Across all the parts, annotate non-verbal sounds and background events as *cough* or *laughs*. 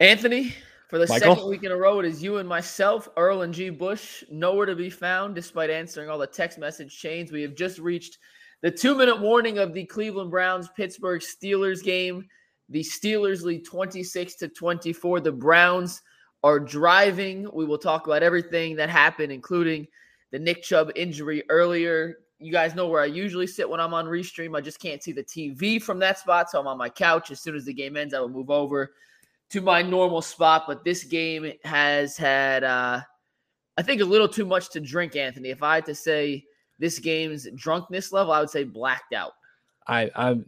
Anthony, for the Michael? second week in a row, it is you and myself, Earl and G. Bush, nowhere to be found despite answering all the text message chains. We have just reached the two minute warning of the Cleveland Browns Pittsburgh Steelers game. The Steelers lead 26 to 24. The Browns are driving. We will talk about everything that happened, including the Nick Chubb injury earlier. You guys know where I usually sit when I'm on Restream. I just can't see the TV from that spot, so I'm on my couch. As soon as the game ends, I will move over to my normal spot. But this game has had, uh, I think, a little too much to drink, Anthony. If I had to say this game's drunkenness level, I would say blacked out. I I'm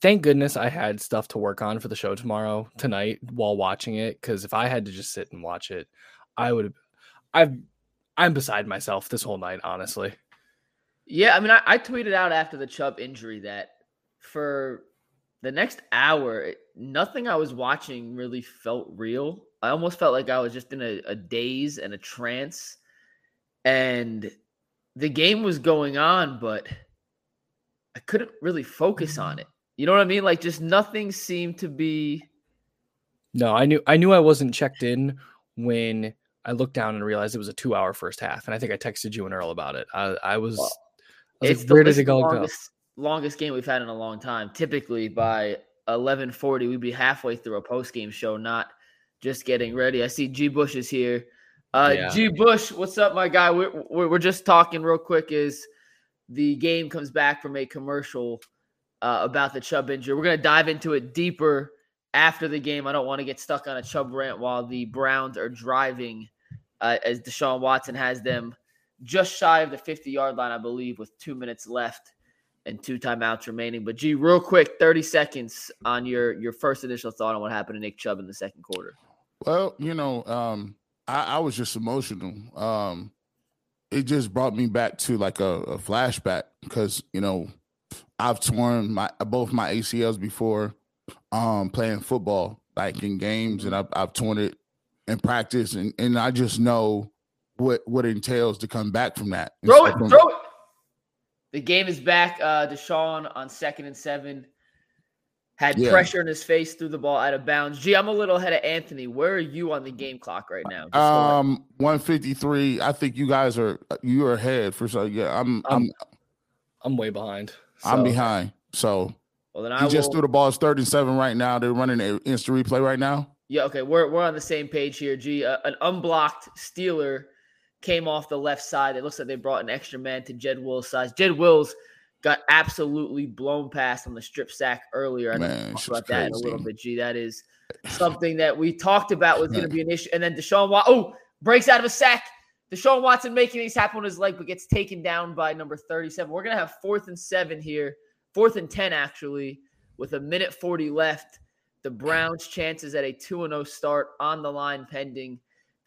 thank goodness I had stuff to work on for the show tomorrow tonight while watching it because if I had to just sit and watch it, I would I've I'm beside myself this whole night, honestly. Yeah, I mean, I, I tweeted out after the Chubb injury that for the next hour, nothing I was watching really felt real. I almost felt like I was just in a, a daze and a trance. And the game was going on, but I couldn't really focus on it. You know what I mean? Like, just nothing seemed to be. No, I knew I knew I wasn't checked in when I looked down and realized it was a two hour first half. And I think I texted you and Earl about it. I, I was, Well, I was it's like, where did it go? go? longest, longest game we've had in a long time. Typically, by eleven forty, we'd be halfway through a post game show, not just getting ready. I see G Bush is here. Uh, Yeah. G Bush, what's up, my guy? We're, we're we're just talking real quick. Is the game comes back from a commercial uh, about the Chubb injury? We're gonna dive into it deeper after the game. I don't want to get stuck on a Chubb rant while the Browns are driving, uh, as Deshaun Watson has them just shy of the 50 yard line, I believe, with two minutes left and two timeouts remaining. But G, real quick, 30 seconds on your your first initial thought on what happened to Nick Chubb in the second quarter. Well, you know, um, I, I was just emotional. Um, it just brought me back to like a, a flashback because you know I've torn my both my ACLs before um, playing football, like in games, and I've, I've torn it in practice, and, and I just know what what entails to come back from that. Throw it, from- throw it. The game is back. Uh, Deshaun on second and seven had Yeah. pressure in his face, threw the ball out of bounds. Gee, I'm a little ahead of Anthony. Where are you on the game clock right now? Just. Um, one fifty three. I think you guys are you are ahead for so yeah. I'm I'm I'm I'm way behind. I'm behind. So well, then I he just threw the ball. It's third and seven right now. They're running an instant replay right now. Yeah, okay, we're we're on the same page here. G, uh, an unblocked Steeler came off the left side. It looks like they brought an extra man to Jed Will's size. Jed Wills got absolutely blown past on the strip sack earlier. I Man, talk about just that in a little bit. G, that is *laughs* something that we talked about was going to be an issue. And then Deshaun Watson, oh, breaks out of a sack. Deshaun Watson making these happen on his leg, but gets taken down by number 37. We're going to have fourth and seven here, fourth and 10, actually, with a minute 40 left. The Browns' chances at a 2 0 start on the line pending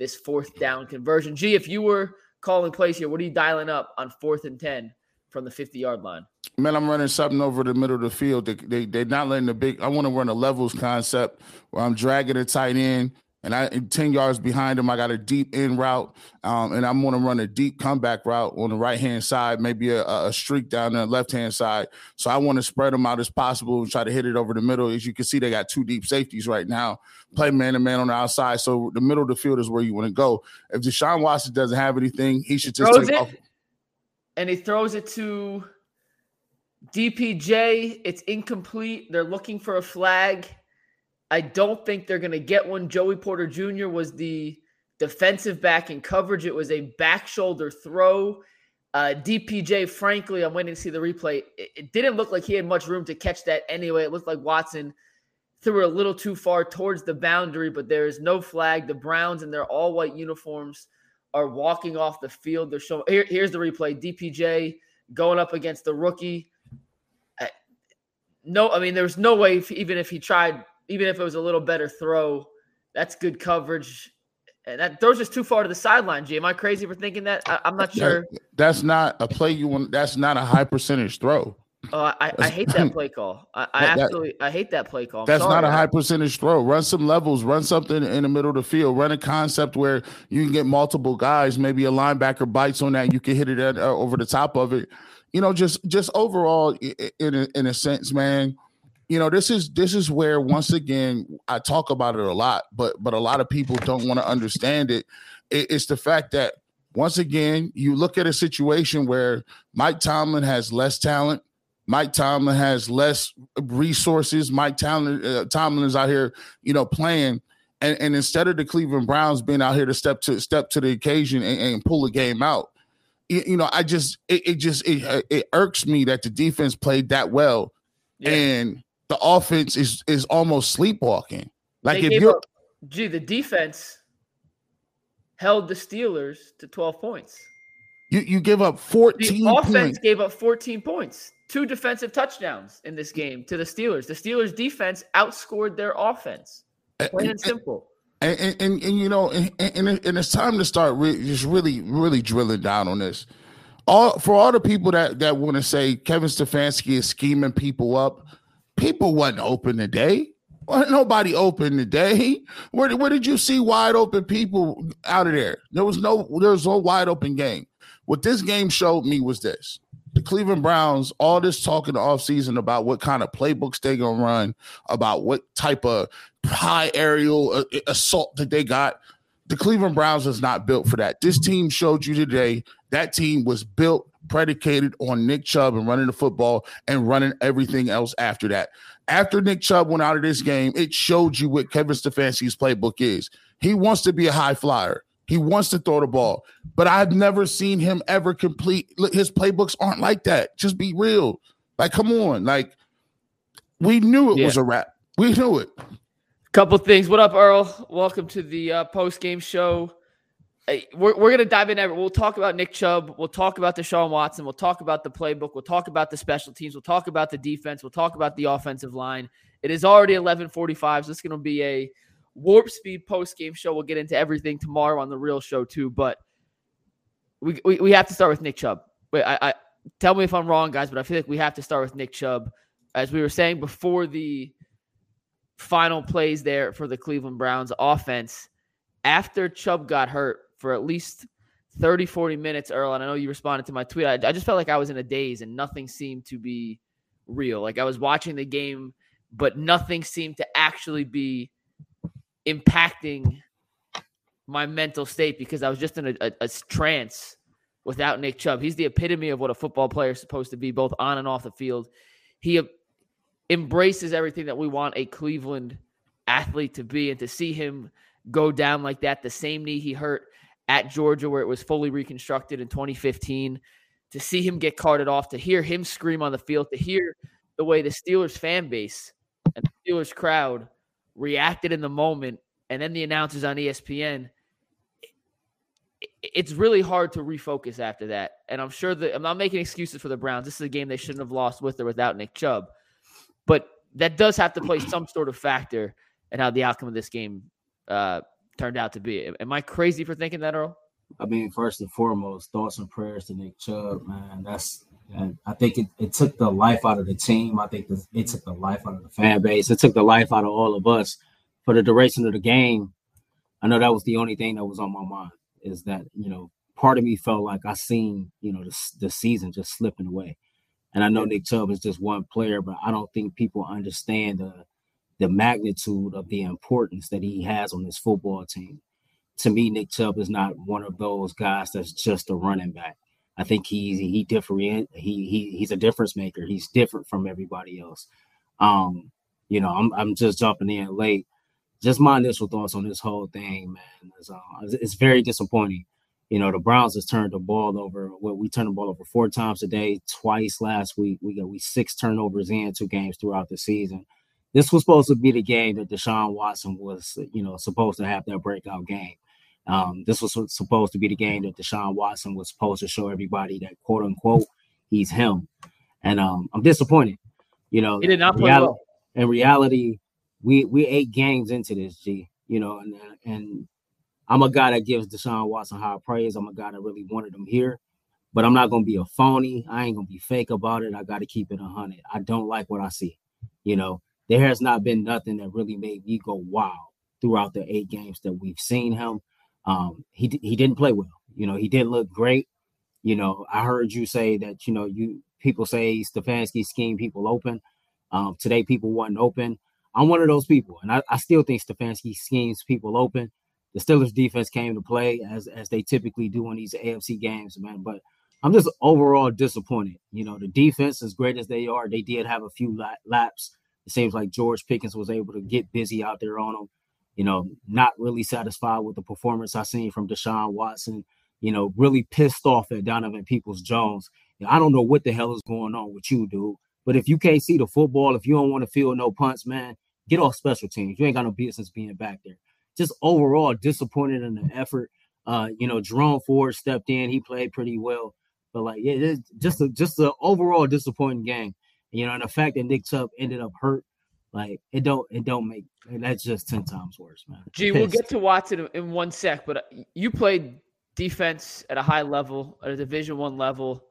this fourth down conversion. Gee, if you were calling plays here, what are you dialing up on fourth and 10 from the 50 yard line? Man, I'm running something over the middle of the field. They, they they're not letting the big. I want to run a levels concept where I'm dragging a tight end, and I ten yards behind him. I got a deep in route, um, and I'm going to run a deep comeback route on the right hand side, maybe a, a streak down the left hand side. So I want to spread them out as possible and try to hit it over the middle. As you can see, they got two deep safeties right now. Play man to man on the outside. So the middle of the field is where you want to go. If Deshaun Watson doesn't have anything, he should just Throws take it. off. and he throws it to DPJ. It's incomplete. They're looking for a flag. I don't think they're going to get one. Joey Porter Jr. was the defensive back in coverage. It was a back shoulder throw. Uh, DPJ, frankly, I'm waiting to see the replay. It, it, didn't look like he had much room to catch that anyway. It looked like Watson threw a little too far towards the boundary, but there is no flag. The Browns in their all white uniforms are walking off the field. They're showing here, here's the replay. DPJ going up against the rookie. No, I mean, there's no way, if, even if he tried, even if it was a little better throw, that's good coverage. And that throws us too far to the sideline. G, am I crazy for thinking that? I, am not sure. That, that's not a play you want. That's not a high percentage throw. Oh, I, I hate that play call. I, I that, absolutely I hate that play call. I'm that's sorry. not a high percentage throw. Run some levels. Run something in the middle of the field. Run a concept where you can get multiple guys. Maybe a linebacker bites on that. You can hit it at, uh, over the top of it. You know, just just overall, in a, in a sense, man you know this is this is where once again i talk about it a lot but but a lot of people don't want to understand it. it it's the fact that once again you look at a situation where mike tomlin has less talent mike tomlin has less resources mike tomlin, uh, tomlin is out here you know playing and, and instead of the cleveland browns being out here to step to step to the occasion and, and pull the game out you, you know i just it, it just it, it irks me that the defense played that well yeah. and the offense is is almost sleepwalking. Like they if you're, up, gee, the defense held the Steelers to twelve points. You you give up fourteen. The offense points. gave up fourteen points. Two defensive touchdowns in this game to the Steelers. The Steelers defense outscored their offense. Plain and, and simple. And, and, and, and you know, and, and, it's time to start re- just really, really drilling down on this. All for all the people that that want to say Kevin Stefanski is scheming people up people wasn't open today. Wasn't nobody open today. Where, where did you see wide open people out of there? There was no there was no wide open game. What this game showed me was this. The Cleveland Browns, all this talk in the offseason about what kind of playbooks they gonna run, about what type of high aerial uh, assault that they got. The Cleveland Browns is not built for that. This team showed you today that team was built predicated on Nick Chubb and running the football and running everything else after that. After Nick Chubb went out of this game, it showed you what Kevin Stefanski's playbook is. He wants to be a high flyer. He wants to throw the ball, but I've never seen him ever complete. His playbooks aren't like that. Just be real. Like, come on. Like, we knew it yeah. was a wrap. We knew it. Couple things. What up, Earl? Welcome to the uh, post game show we're, we're going to dive in. Every, we'll talk about Nick Chubb. We'll talk about Deshaun Watson. We'll talk about the playbook. We'll talk about the special teams. We'll talk about the defense. We'll talk about the offensive line. It is already 1145, so is going to be a warp speed post game show. We'll get into everything tomorrow on the real show too, but we, we, we have to start with Nick Chubb. Wait, I, I tell me if I'm wrong, guys, but I feel like we have to start with Nick Chubb. As we were saying before the final plays there for the Cleveland Browns offense, after Chubb got hurt, for at least 30, 40 minutes, Earl. And I know you responded to my tweet. I, I just felt like I was in a daze and nothing seemed to be real. Like I was watching the game, but nothing seemed to actually be impacting my mental state because I was just in a, a, a, trance without Nick Chubb. He's the epitome of what a football player is supposed to be, both on and off the field. He embraces everything that we want a Cleveland athlete to be, and to see him go down like that, the same knee he hurt at Georgia, where it was fully reconstructed in 2015, to see him get carted off, to hear him scream on the field, to hear the way the Steelers fan base and the Steelers crowd reacted in the moment, and then the announcers on ESPN. It's really hard to refocus after that. And I'm sure that I'm not making excuses for the Browns. This is a game they shouldn't have lost with or without Nick Chubb. But that does have to play some sort of factor in how the outcome of this game uh, turned out to be. Am I crazy for thinking that, Earl? I mean, first and foremost, thoughts and prayers to Nick Chubb, man. That's and I think it, it took the life out of the team. I think it took the life out of the fan base. It took the life out of all of us for the duration of the game. I know that was the only thing that was on my mind is that, you know, part of me felt like I seen, you know, the, the season just slipping away. And I know Nick Chubb is just one player, but I don't think people understand the the magnitude of the importance that he has on this football team. To me, Nick Chubb is not one of those guys that's just a running back. I think he's he different. He he he's a difference maker. He's different from everybody else. Um, you know, I'm I'm just jumping in late. Just my initial thoughts on this whole thing, man. It's, uh, it's very disappointing. You know, the Browns has turned the ball over. Well, we turned the ball over four times a day, twice last week. We got we six turnovers in two games throughout the season. This was supposed to be the game that Deshaun Watson was, you know, supposed to have that breakout game. Um, this was supposed to be the game that Deshaun Watson was supposed to show everybody that quote unquote he's him. And um, I'm disappointed. You know, he did not play well. In reality, we we eight games into this, G. You know, and and I'm a guy that gives Deshaun Watson high praise. I'm a guy that really wanted him here, but I'm not gonna be a phony. I ain't gonna be fake about it. I got to keep it a hundred. I don't like what I see. You know, there has not been nothing that really made me go wow throughout the eight games that we've seen him. Um, he he didn't play well. You know, he didn't look great. You know, I heard you say that. You know, you people say Stefanski scheme people open. Um, today, people wasn't open. I'm one of those people, and I, I still think Stefanski schemes people open the Steelers defense came to play as as they typically do in these AFC games, man. But I'm just overall disappointed. You know, the defense, as great as they are, they did have a few laps. It seems like George Pickens was able to get busy out there on them. You know, not really satisfied with the performance I seen from Deshaun Watson. You know, really pissed off at Donovan Peoples Jones. You know, I don't know what the hell is going on with you, dude. But if you can't see the football, if you don't want to feel no punts, man, get off special teams. You ain't got no business being back there just overall disappointed in the effort. Uh, you know, Jerome Ford stepped in; he played pretty well, but like, yeah, just a just an overall disappointing game. You know, and the fact that Nick Chubb ended up hurt, like it don't it don't make that's just ten times worse, man. Gee, we'll get to Watson in one sec, but uh, you played defense at a high level, at a Division One level.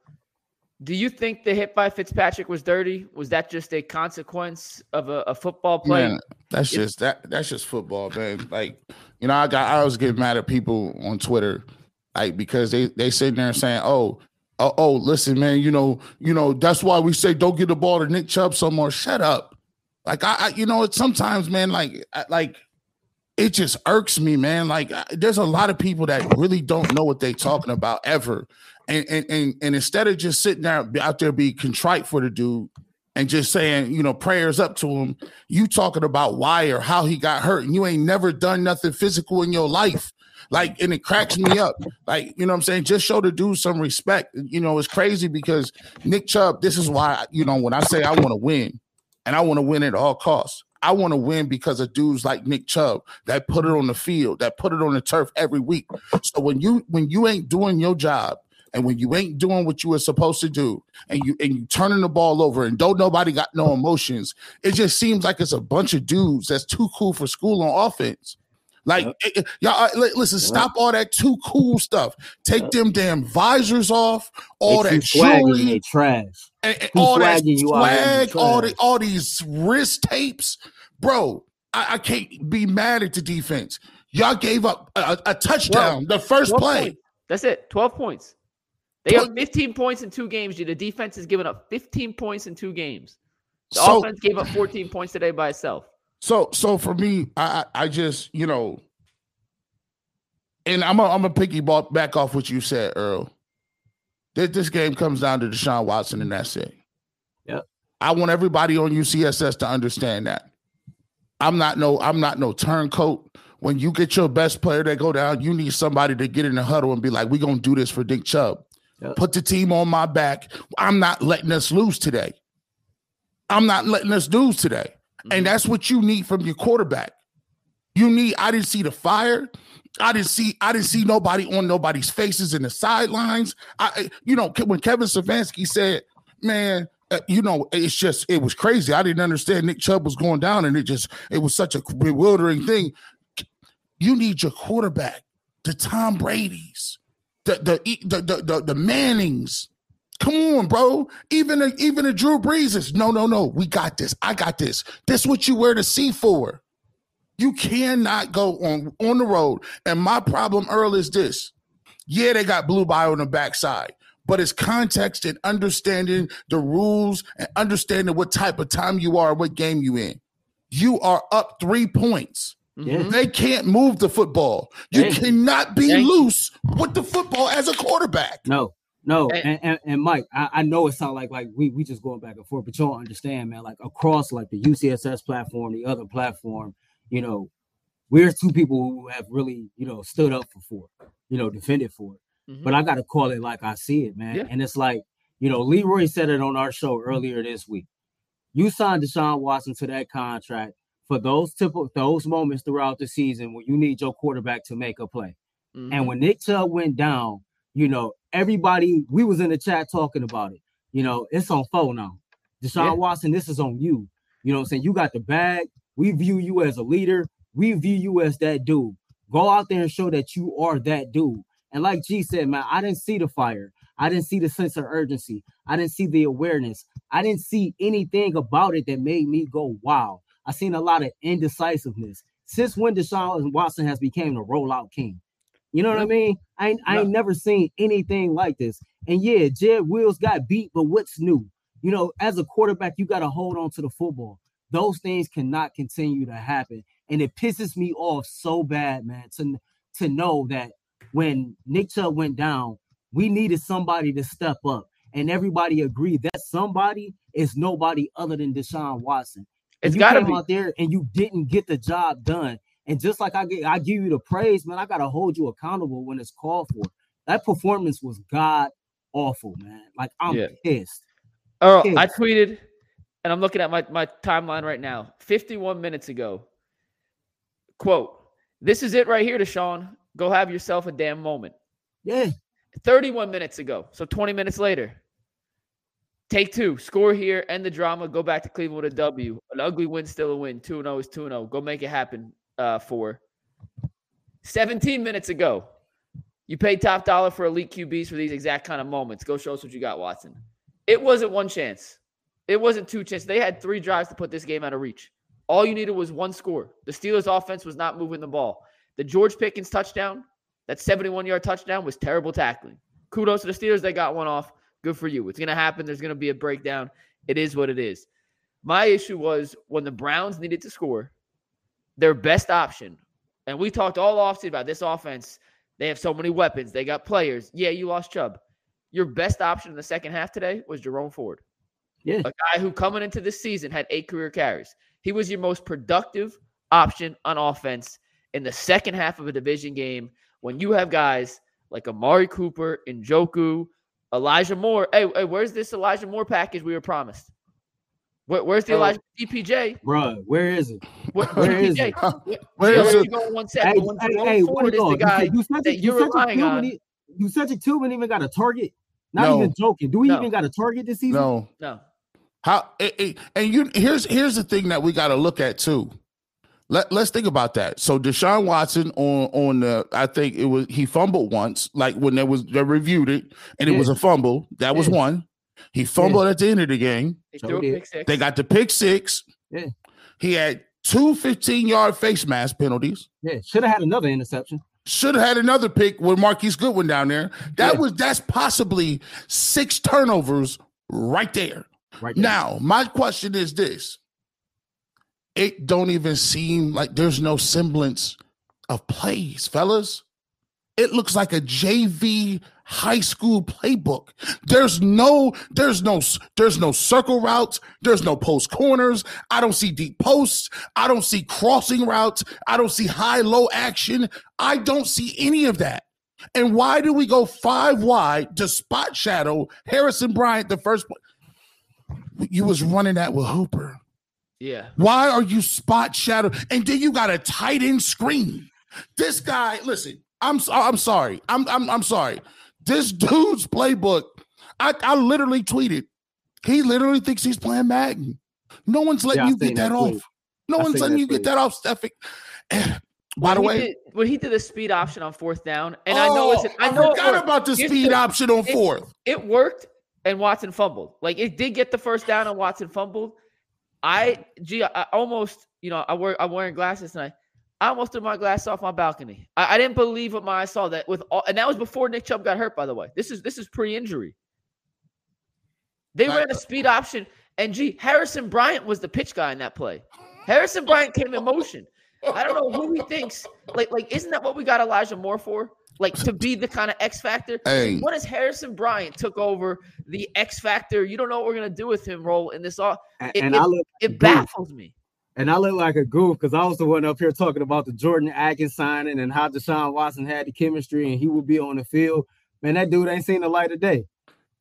Do you think the hit by Fitzpatrick was dirty? Was that just a consequence of a, a football play? Man, that's just that that's just football, man. Like, you know, I got I always get mad at people on Twitter, like because they they sitting there saying, Oh, oh, oh, listen, man, you know, you know, that's why we say don't get the ball to Nick Chubb some more. Shut up. Like I, I you know, it's sometimes, man, like like it just irks me, man. Like there's a lot of people that really don't know what they're talking about ever and and and, and instead of just sitting there out there be contrite for the dude and just saying, you know, prayers up to him, you talking about why or how he got hurt, and you ain't never done nothing physical in your life. Like, and it cracks me up. Like, you know what I'm saying? Just show the dude some respect. You know, it's crazy because Nick Chubb, this is why, you know, when I say I want to win and I want to win at all costs, I want to win because of dudes like Nick Chubb that put it on the field, that put it on the turf every week. So when you when you ain't doing your job and when you ain't doing what you were supposed to do, and you and you turning the ball over, and don't nobody got no emotions, it just seems like it's a bunch of dudes that's too cool for school on offense. Like yep. it, y'all, listen, yep. stop all that too cool stuff. Take yep. them damn visors off. All they that jewelry, they trash. And, and all that swag, all the all these wrist tapes, bro. I, I, can't be mad at the defense. Y'all gave up a, a touchdown, the first play. Points. That's it. Twelve points. They have 15 points in two games. The defense has given up 15 points in two games. The so, offense gave up 14 points today by itself. So, so for me, I, I just, you know, and I'm a, I'm a picky ball back off what you said, Earl. This, this game comes down to Deshaun Watson, and that's it. Yep. I want everybody on UCSS to understand that. I'm not no, I'm not no turncoat. When you get your best player that go down, you need somebody to get in the huddle and be like, "We're gonna do this for Nick Chubb." Yep. Put the team on my back. I'm not letting us lose today. I'm not letting us lose today. Mm-hmm. And that's what you need from your quarterback. You need, I didn't see the fire. I didn't see, I didn't see nobody on nobody's faces in the sidelines. I, you know, when Kevin Stefanski said, man, uh, you know, it's just, it was crazy. I didn't understand Nick Chubb was going down and it just, it was such a bewildering thing. You need your quarterback, the Tom Brady's, the the the the, the, the Mannings. Come on, bro. Even a, even a Drew Brees is no, no, no. We got this. I got this. This what you wear the C for. You cannot go on on the road. And my problem, Earl, is this. Yeah, they got blue bio on the backside, but it's context and understanding the rules and understanding what type of time you are, what game you in. You are up three points. Mm-hmm. They can't move the football. You Thank cannot be Thank loose with the football as a quarterback. No, no, and, and, and Mike, I, I, know it sounds like like we we just going back and forth, but you don't understand, man. Like across like the UCSS platform, the other platform, you know, we're two people who have really you know stood up for Ford, you know, defended for it. Mhm. but I got to call it like I see it, man. Yeah. And it's like, you know, Leroy said it on our show earlier this week. You signed Deshaun Watson to that contract for those typical those moments throughout the season when you need your quarterback to make a play. Mhm. And when Nick Chubb went down, you know, everybody we was in the chat talking about it. You know, it's on phone now. Deshaun Yeah. Watson, this is on you. You know what I'm saying? You got the bag. We view you as a leader. We view you as that dude. Go out there and show that you are that dude. And like G said, man, I didn't see the fire. I didn't see the sense of urgency. I didn't see the awareness. I didn't see anything about it that made me go, wow. I seen a lot of indecisiveness. Since when Deshaun Watson has became the rollout king? You know what I mean? I ain't, I ain't never seen anything like this. And yeah, Jed Wills got beat, but what's new? You know, as a quarterback, you got to hold on to the football. Those things cannot continue to happen. And it pisses me off so bad, man, to, to know that when Nick Chubb went down, we needed somebody to step up. And everybody agreed that somebody is nobody other than Deshaun Watson. It's you gotta be. out there and you didn't get the job done. And just like I get, I give you the praise, man. I gotta hold you accountable when it's called for. That performance was god awful, man. Like I'm Yeah. pissed. Earl, Kids. I tweeted, and I'm looking at my, my timeline right now. 51 minutes ago. Quote, this is it right here, Deshaun. Go have yourself a damn moment. Yeah, 31 minutes ago. So 20 minutes later. Take two. Score here. End the drama. Go back to Cleveland with a W. An ugly win, still a win. 2 0 is 2 0. Go make it happen uh, for 17 minutes ago. You paid top dollar for elite QBs for these exact kind of moments. Go show us what you got, Watson. It wasn't one chance. It wasn't two chances. They had three drives to put this game out of reach. All you needed was one score. The Steelers' offense was not moving the ball. The George Pickens touchdown, that 71 yard touchdown, was terrible tackling. Kudos to the Steelers. They got one off. Good for you. It's going to happen. There's going to be a breakdown. It is what it is. My issue was when the Browns needed to score, their best option, and we talked all offseason about this offense. They have so many weapons. They got players. Yeah, you lost Chubb. Your best option in the second half today was Jerome Ford. Yeah. A guy who coming into this season had eight career carries. He was your most productive option on offense in the second half of a division game when you have guys like Amari Cooper, Njoku, Elijah Moore. Hey, hey, where's this Elijah Moore package we were promised? Where, where's the Oh. Elijah DPJ? Bruh, where is it? Where, Where is DPJ? it? Where I'll is it? you go in one Hey, second. When hey, Jerome hey, Ford wait, is the guy you, you that you're relying on. Tubman, you such a Tillman even got a target. Not No. even joking. Do we No. even got a target this season? No. No. How it, it- and you here's here's the thing that we got to look at too. Let let's think about that. So Deshaun Watson on on the I think it was he fumbled once, like when there was they reviewed it and it Yeah. was a fumble. That was one. He fumbled at the end of the game. They So threw a pick six. They got the pick six. Yeah. He had two 15 yard face mask penalties. Yeah, should have had another interception. Should have had another pick with Marquise Goodwin down there. That Yeah. was that's possibly six turnovers right there. Right there. Now, my question is this. It don't even seem like there's no semblance of plays, fellas. It looks like a JV high school playbook. There's no, there's no, there's no circle routes. There's no post corners. I don't see deep posts. I don't see crossing routes. I don't see high low action. I don't see any of that. And why do we go five wide to spot shadow Harrison Bryant the first? Play? You was running that with Hooper. yeah. Why are you spot shadow? And then you got a tight end screen. This guy, listen, I'm I'm sorry. I'm I'm I'm sorry. This *laughs* dude's playbook. I, I literally tweeted. He literally thinks he's playing Madden. No one's letting Yeah, you get that, that off. No I one's letting that you get that off, Stefan. *sighs* By the When he way, did- when he did the speed option on fourth down, and I know it's Oh, I know it forgot worked. about the Here's speed the- option on it- fourth. it worked and Watson fumbled. Like it did get the first down and Watson fumbled. I gee, I, I almost, you know, I wear I'm wearing glasses tonight. I almost threw my glass off my balcony. I, I didn't believe what my eyes saw. That with all, and that was before Nick Chubb got hurt. By the way, this is this is pre-injury. They I- ran a speed option, and gee, Harrison Bryant was the pitch guy in that play. Harrison Bryant came in motion. I don't know who he thinks. Like, like, isn't that what we got Elijah Moore for? Like to be the kind of X factor. Hey. What is Harrison Bryant took over the X factor? You don't know what we're gonna do with him. Role in this all. And, It- and it- I look It baffles me. And I look like a goof because I was the one up here talking about the Jordan Akins signing and how Deshaun Watson had the chemistry and he would be on the field. Man, that dude ain't seen the light of day.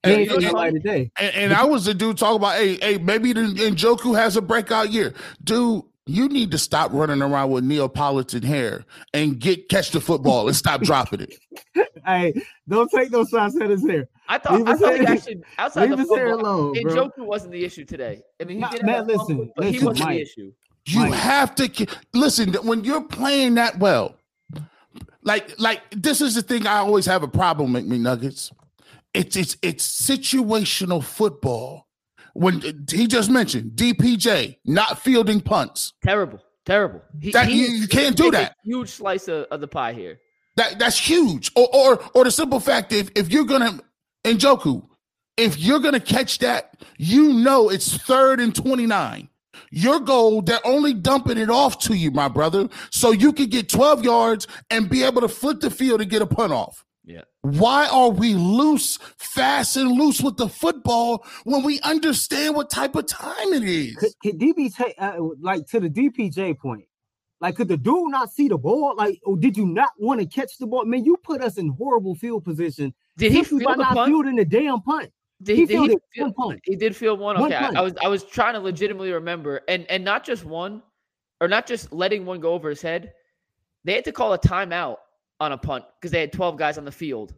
He ain't seen the light of day. And, and I was the dude talking about, hey, hey, maybe the Njoku has a breakout year. Dude, you need to stop running around with Neapolitan hair and get catch the football and stop dropping it. *laughs* Hey, don't take those shots at his hair. I thought, Leave I thought he actually outside leave the his hair football. alone, bro. Njoku wasn't the issue today. I mean, he Ma- did man, have a fumble, listen, but he wasn't Mike. the issue. You Mike. have to listen when you're playing that well. Like, like this is the thing I always have a problem with McNuggets. It's it's it's situational football. When he just mentioned DPJ not fielding punts, Terrible, terrible. He, That- he you- can't do that. Huge slice of, of the pie here. that that's huge. Or or or the simple fact if if you're gonna Njoku, if you're gonna catch that, you know it's third and twenty nine. Your goal, they're only dumping it off to you, my brother, so you can get 12 yards and be able to flip the field and get a punt off. Yeah. Why are we loose, fast and loose with the football when we understand what type of time it is? Could, could DB take uh, like to the DPJ point? Like, could the dude not see the ball? Like, or did you not want to catch the ball? Man, you put us in horrible field position. Did he feel by the not punt? fielding the damn punt. Did, he did he feel one punt. He did feel one. One Okay, I. I was I was trying to legitimately remember, and and not just one, or not just letting one go over his head. They had to call a timeout on a punt because they had twelve guys on the field,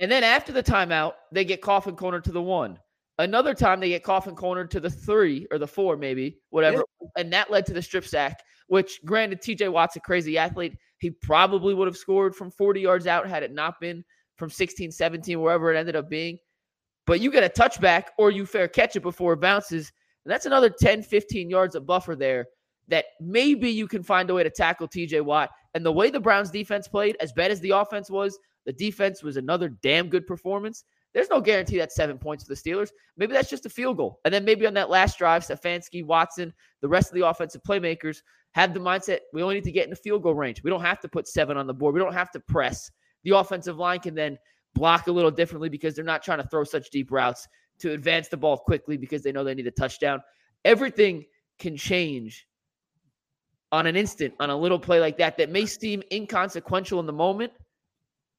and then after the timeout, they get coffin cornered to the one. Another time they get coffin cornered to the three or the four, maybe whatever, and that led to the strip sack. Which, granted, T.J. Watt's a crazy athlete. He probably would have scored from 40 yards out had it not been from 16, 17, wherever it ended up being but you get a touchback or you fair catch it before it bounces. And that's another 10, 15 yards of buffer there that maybe you can find a way to tackle TJ Watt. And the way the Browns defense played, as bad as the offense was, the defense was another damn good performance. There's no guarantee that's seven points for the Steelers. Maybe that's just a field goal. And then maybe on that last drive, Stefanski, Watson, the rest of the offensive playmakers have the mindset we only need to get in the field goal range. We don't have to put seven on the board. We don't have to press. The offensive line can then block a little differently because they're not trying to throw such deep routes to advance the ball quickly because they know they need a touchdown. Everything can change on an instant on a little play like that that may seem inconsequential in the moment,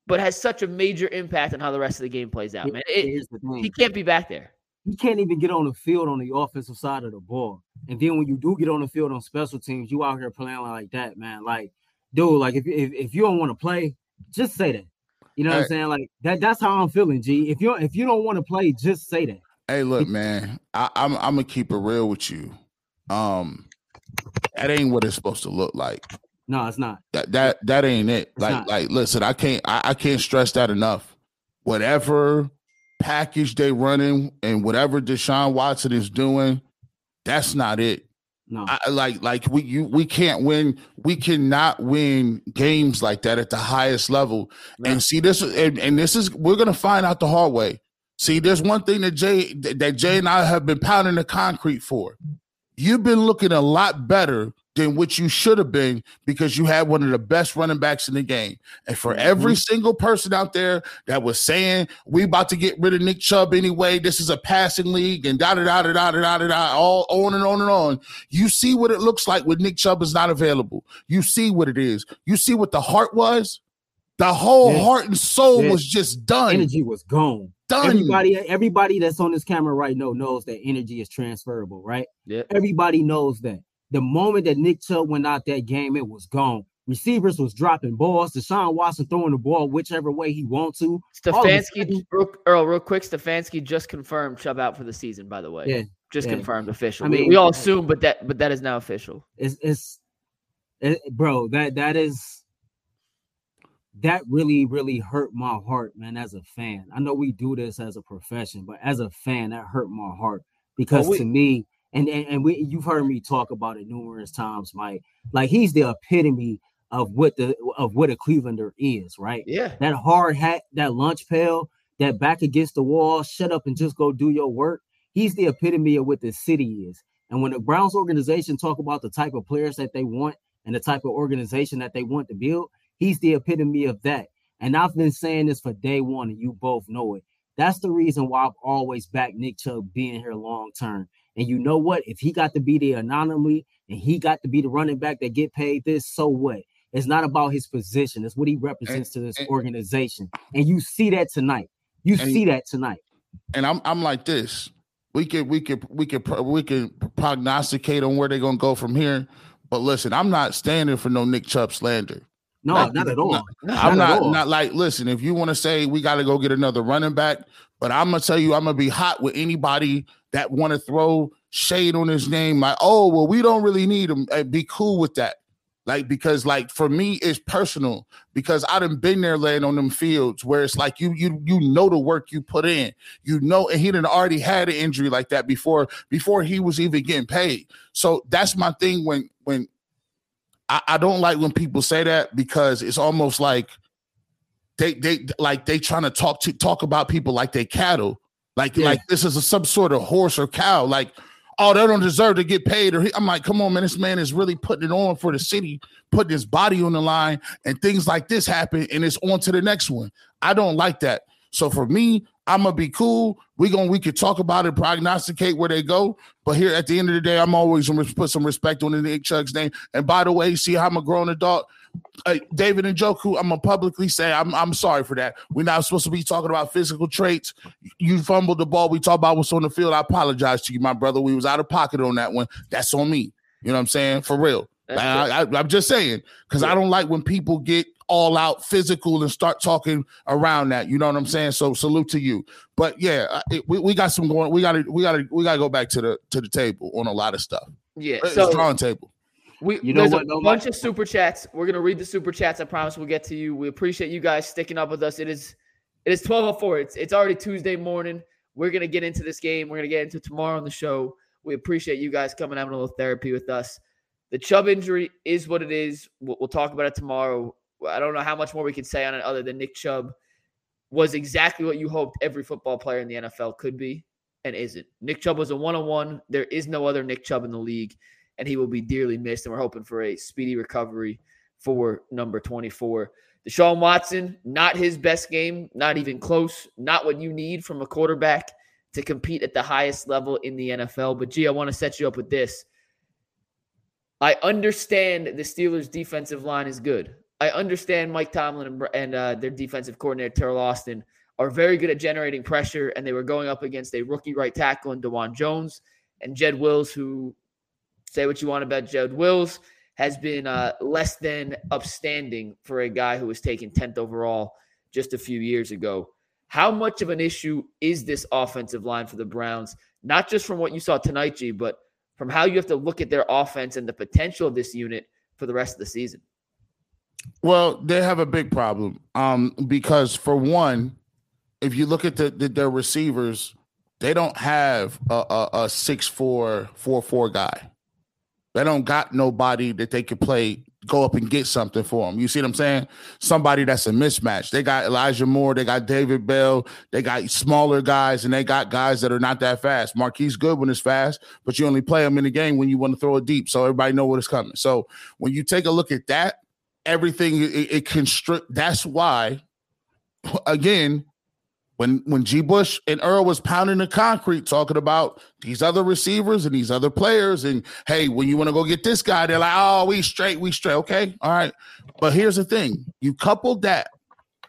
but has such a major impact on how the rest of the game plays out, man. It, Here's the thing. he can't be back there. he can't even get on the field on the offensive side of the ball. And then when you do get on the field on special teams, you out here playing like that, man. Like, dude, like if if, if you don't want to play, just say that. You know what I'm saying? Like that. That's how I'm feeling, G. If you if you don't want to play, just say that. Hey, look, man, I, I'm I'm gonna keep it real with you. Um, that ain't what it's supposed to look like. No, it's not. That that that ain't it. Like not. like listen, I can't I, I can't stress that enough. Whatever package they running and whatever Deshaun Watson is doing, that's not it. No. I, like like we you we can't win. We cannot win games like that at the highest level. And see this and, and this is we're gonna find out the hard way. See, there's one thing that Jay that Jay and I have been pounding the concrete for. You've been looking a lot better than what you should have been because you had one of the best running backs in the game. And for mm-hmm. every single person out there that was saying we about to get rid of Nick Chubb anyway, this is a passing league and da da da da da da da da da all on and on and on. You see what it looks like when Nick Chubb is not available. You see what it is. You see what the heart was. The whole Yeah. heart and soul Yeah. was just done. energy was gone. Done. Everybody, everybody that's on this camera right now knows that energy is transferable, right? Yeah. Everybody knows that. The moment that Nick Chubb went out that game, it was gone. Receivers was dropping balls. Deshaun Watson throwing the ball whichever way he wants to. All of a Stefanski, sudden- real, Earl, real quick, Stefanski just confirmed Chubb out for the season, by the way. Yeah, Just yeah. confirmed official. I we, mean- we all assume, but that but that is now official. It's it's it, bro, that that is that really, really hurt my heart, man, as a fan. I know we do this as a profession, but as a fan, that hurt my heart oh, because Well, we- to me, and, and and we you've heard me talk about it numerous times, Mike. Like he's the epitome of what the of what a Clevelander is, right? Yeah. that hard hat, that lunch pail, that back against the wall, shut up and just go do your work. He's the epitome of what the city is. And when the Browns organization talk about the type of players that they want and the type of organization that they want to build, he's the epitome of that. And I've been saying this for day one, and you both know it. That's the reason why I've always backed Nick Chubb being here long term. And you know what? If he got to be the anomaly and he got to be the running back that get paid this, so what? It's not about his position. It's what he represents And- to this and- organization. And you see that tonight. You And- see that tonight. and I'm I'm like this. We could we could we could we could prognosticate on where they're gonna go from here. But listen, I'm not standing for no Nick Chubb slander. No, Not- not, at all. not- Not I'm not all. not like listen. If you want to say we got to go get another running back, but I'm gonna tell you, I'm gonna be hot with anybody that want to throw shade on his name. Like, oh well, we don't really need him. Hey, be cool with that. Like because like for me, it's personal because I done been there laying on them fields where it's like you you you know the work you put in, you know, and he done already had an injury like that before before he was even getting paid. So that's my thing when when I, I don't like when people say that because it's almost like they they like they trying to talk to talk about people like they cattle, like Yeah. like this is a, some sort of horse or cow, like oh they don't deserve to get paid. Or he, I'm like, come on, man, this man is really putting it on for the city, putting his body on the line, and things like this happen, and it's on to the next one. I don't like that. So for me, I'm gonna be cool. We gonna we could talk about it, prognosticate where they go. But here at the end of the day, I'm always gonna put some respect on the Nick Chubb's name. And by the way, see how I'm a grown adult. Uh, David Njoku, I'm gonna publicly say I'm I'm sorry for that. We're not supposed to be talking about physical traits. You fumbled the ball. We talk about what's on the field. I apologize to you, my brother. We was out of pocket on that one. That's on me. You know what I'm saying? For real. I, I'm just saying because I don't like when people get all out physical and start talking around that. You know what I'm saying? So salute to you. But yeah, uh, it, we, we got some going. We got to we got to we got to go back to the to the table on a lot of stuff. Yeah. It's So drawing table. We You know there's what, a though, bunch Mike? of super chats. We're gonna read the super chats. I promise we'll get to you. We appreciate you guys sticking up with us. It is it is 1204. It's it's already Tuesday morning. We're gonna get into this game. We're gonna get into tomorrow on the show. We appreciate you guys coming having a little therapy with us. The Chubb injury is what it is. We'll, we'll talk about it tomorrow. I don't know how much more we could say on it other than Nick Chubb was exactly what you hoped every football player in the NFL could be and isn't. Nick Chubb was a one on one. There is no other Nick Chubb in the league, and he will be dearly missed. And we're hoping for a speedy recovery for number 24. Deshaun Watson, not his best game, not even close, not what you need from a quarterback to compete at the highest level in the NFL. But gee, I want to set you up with this. I understand the Steelers' defensive line is good. I understand Mike Tomlin and, and uh, their defensive coordinator Teryl Austin are very good at generating pressure, and they were going up against a rookie right tackle in Dawand Jones and Jed Wills, who say what you want about Jed Wills, has been uh, less than upstanding for a guy who was taken 10th overall just a few years ago. How much of an issue is this offensive line for the Browns? Not just from what you saw tonight, G, but from how you have to look at their offense and the potential of this unit for the rest of the season. Well, they have a big problem um, because for one, if you look at the, the their receivers, they don't have a, a, a six four four four guy. They don't got nobody that they could play go up and get something for them. You see what I'm saying? Somebody that's a mismatch. They got Elijah Moore, they got David Bell, they got smaller guys, and they got guys that are not that fast. Marquise Goodwin is fast, but you only play him in the game when you want to throw it deep, so everybody know what is coming. So when you take a look at that, everything it, it constrict. That's why, again, when when G. Bush and Earl was pounding the concrete, talking about these other receivers and these other players, and hey, when you want to go get this guy, they're like, oh, we straight, we straight, okay, all right. But here's the thing: you couple that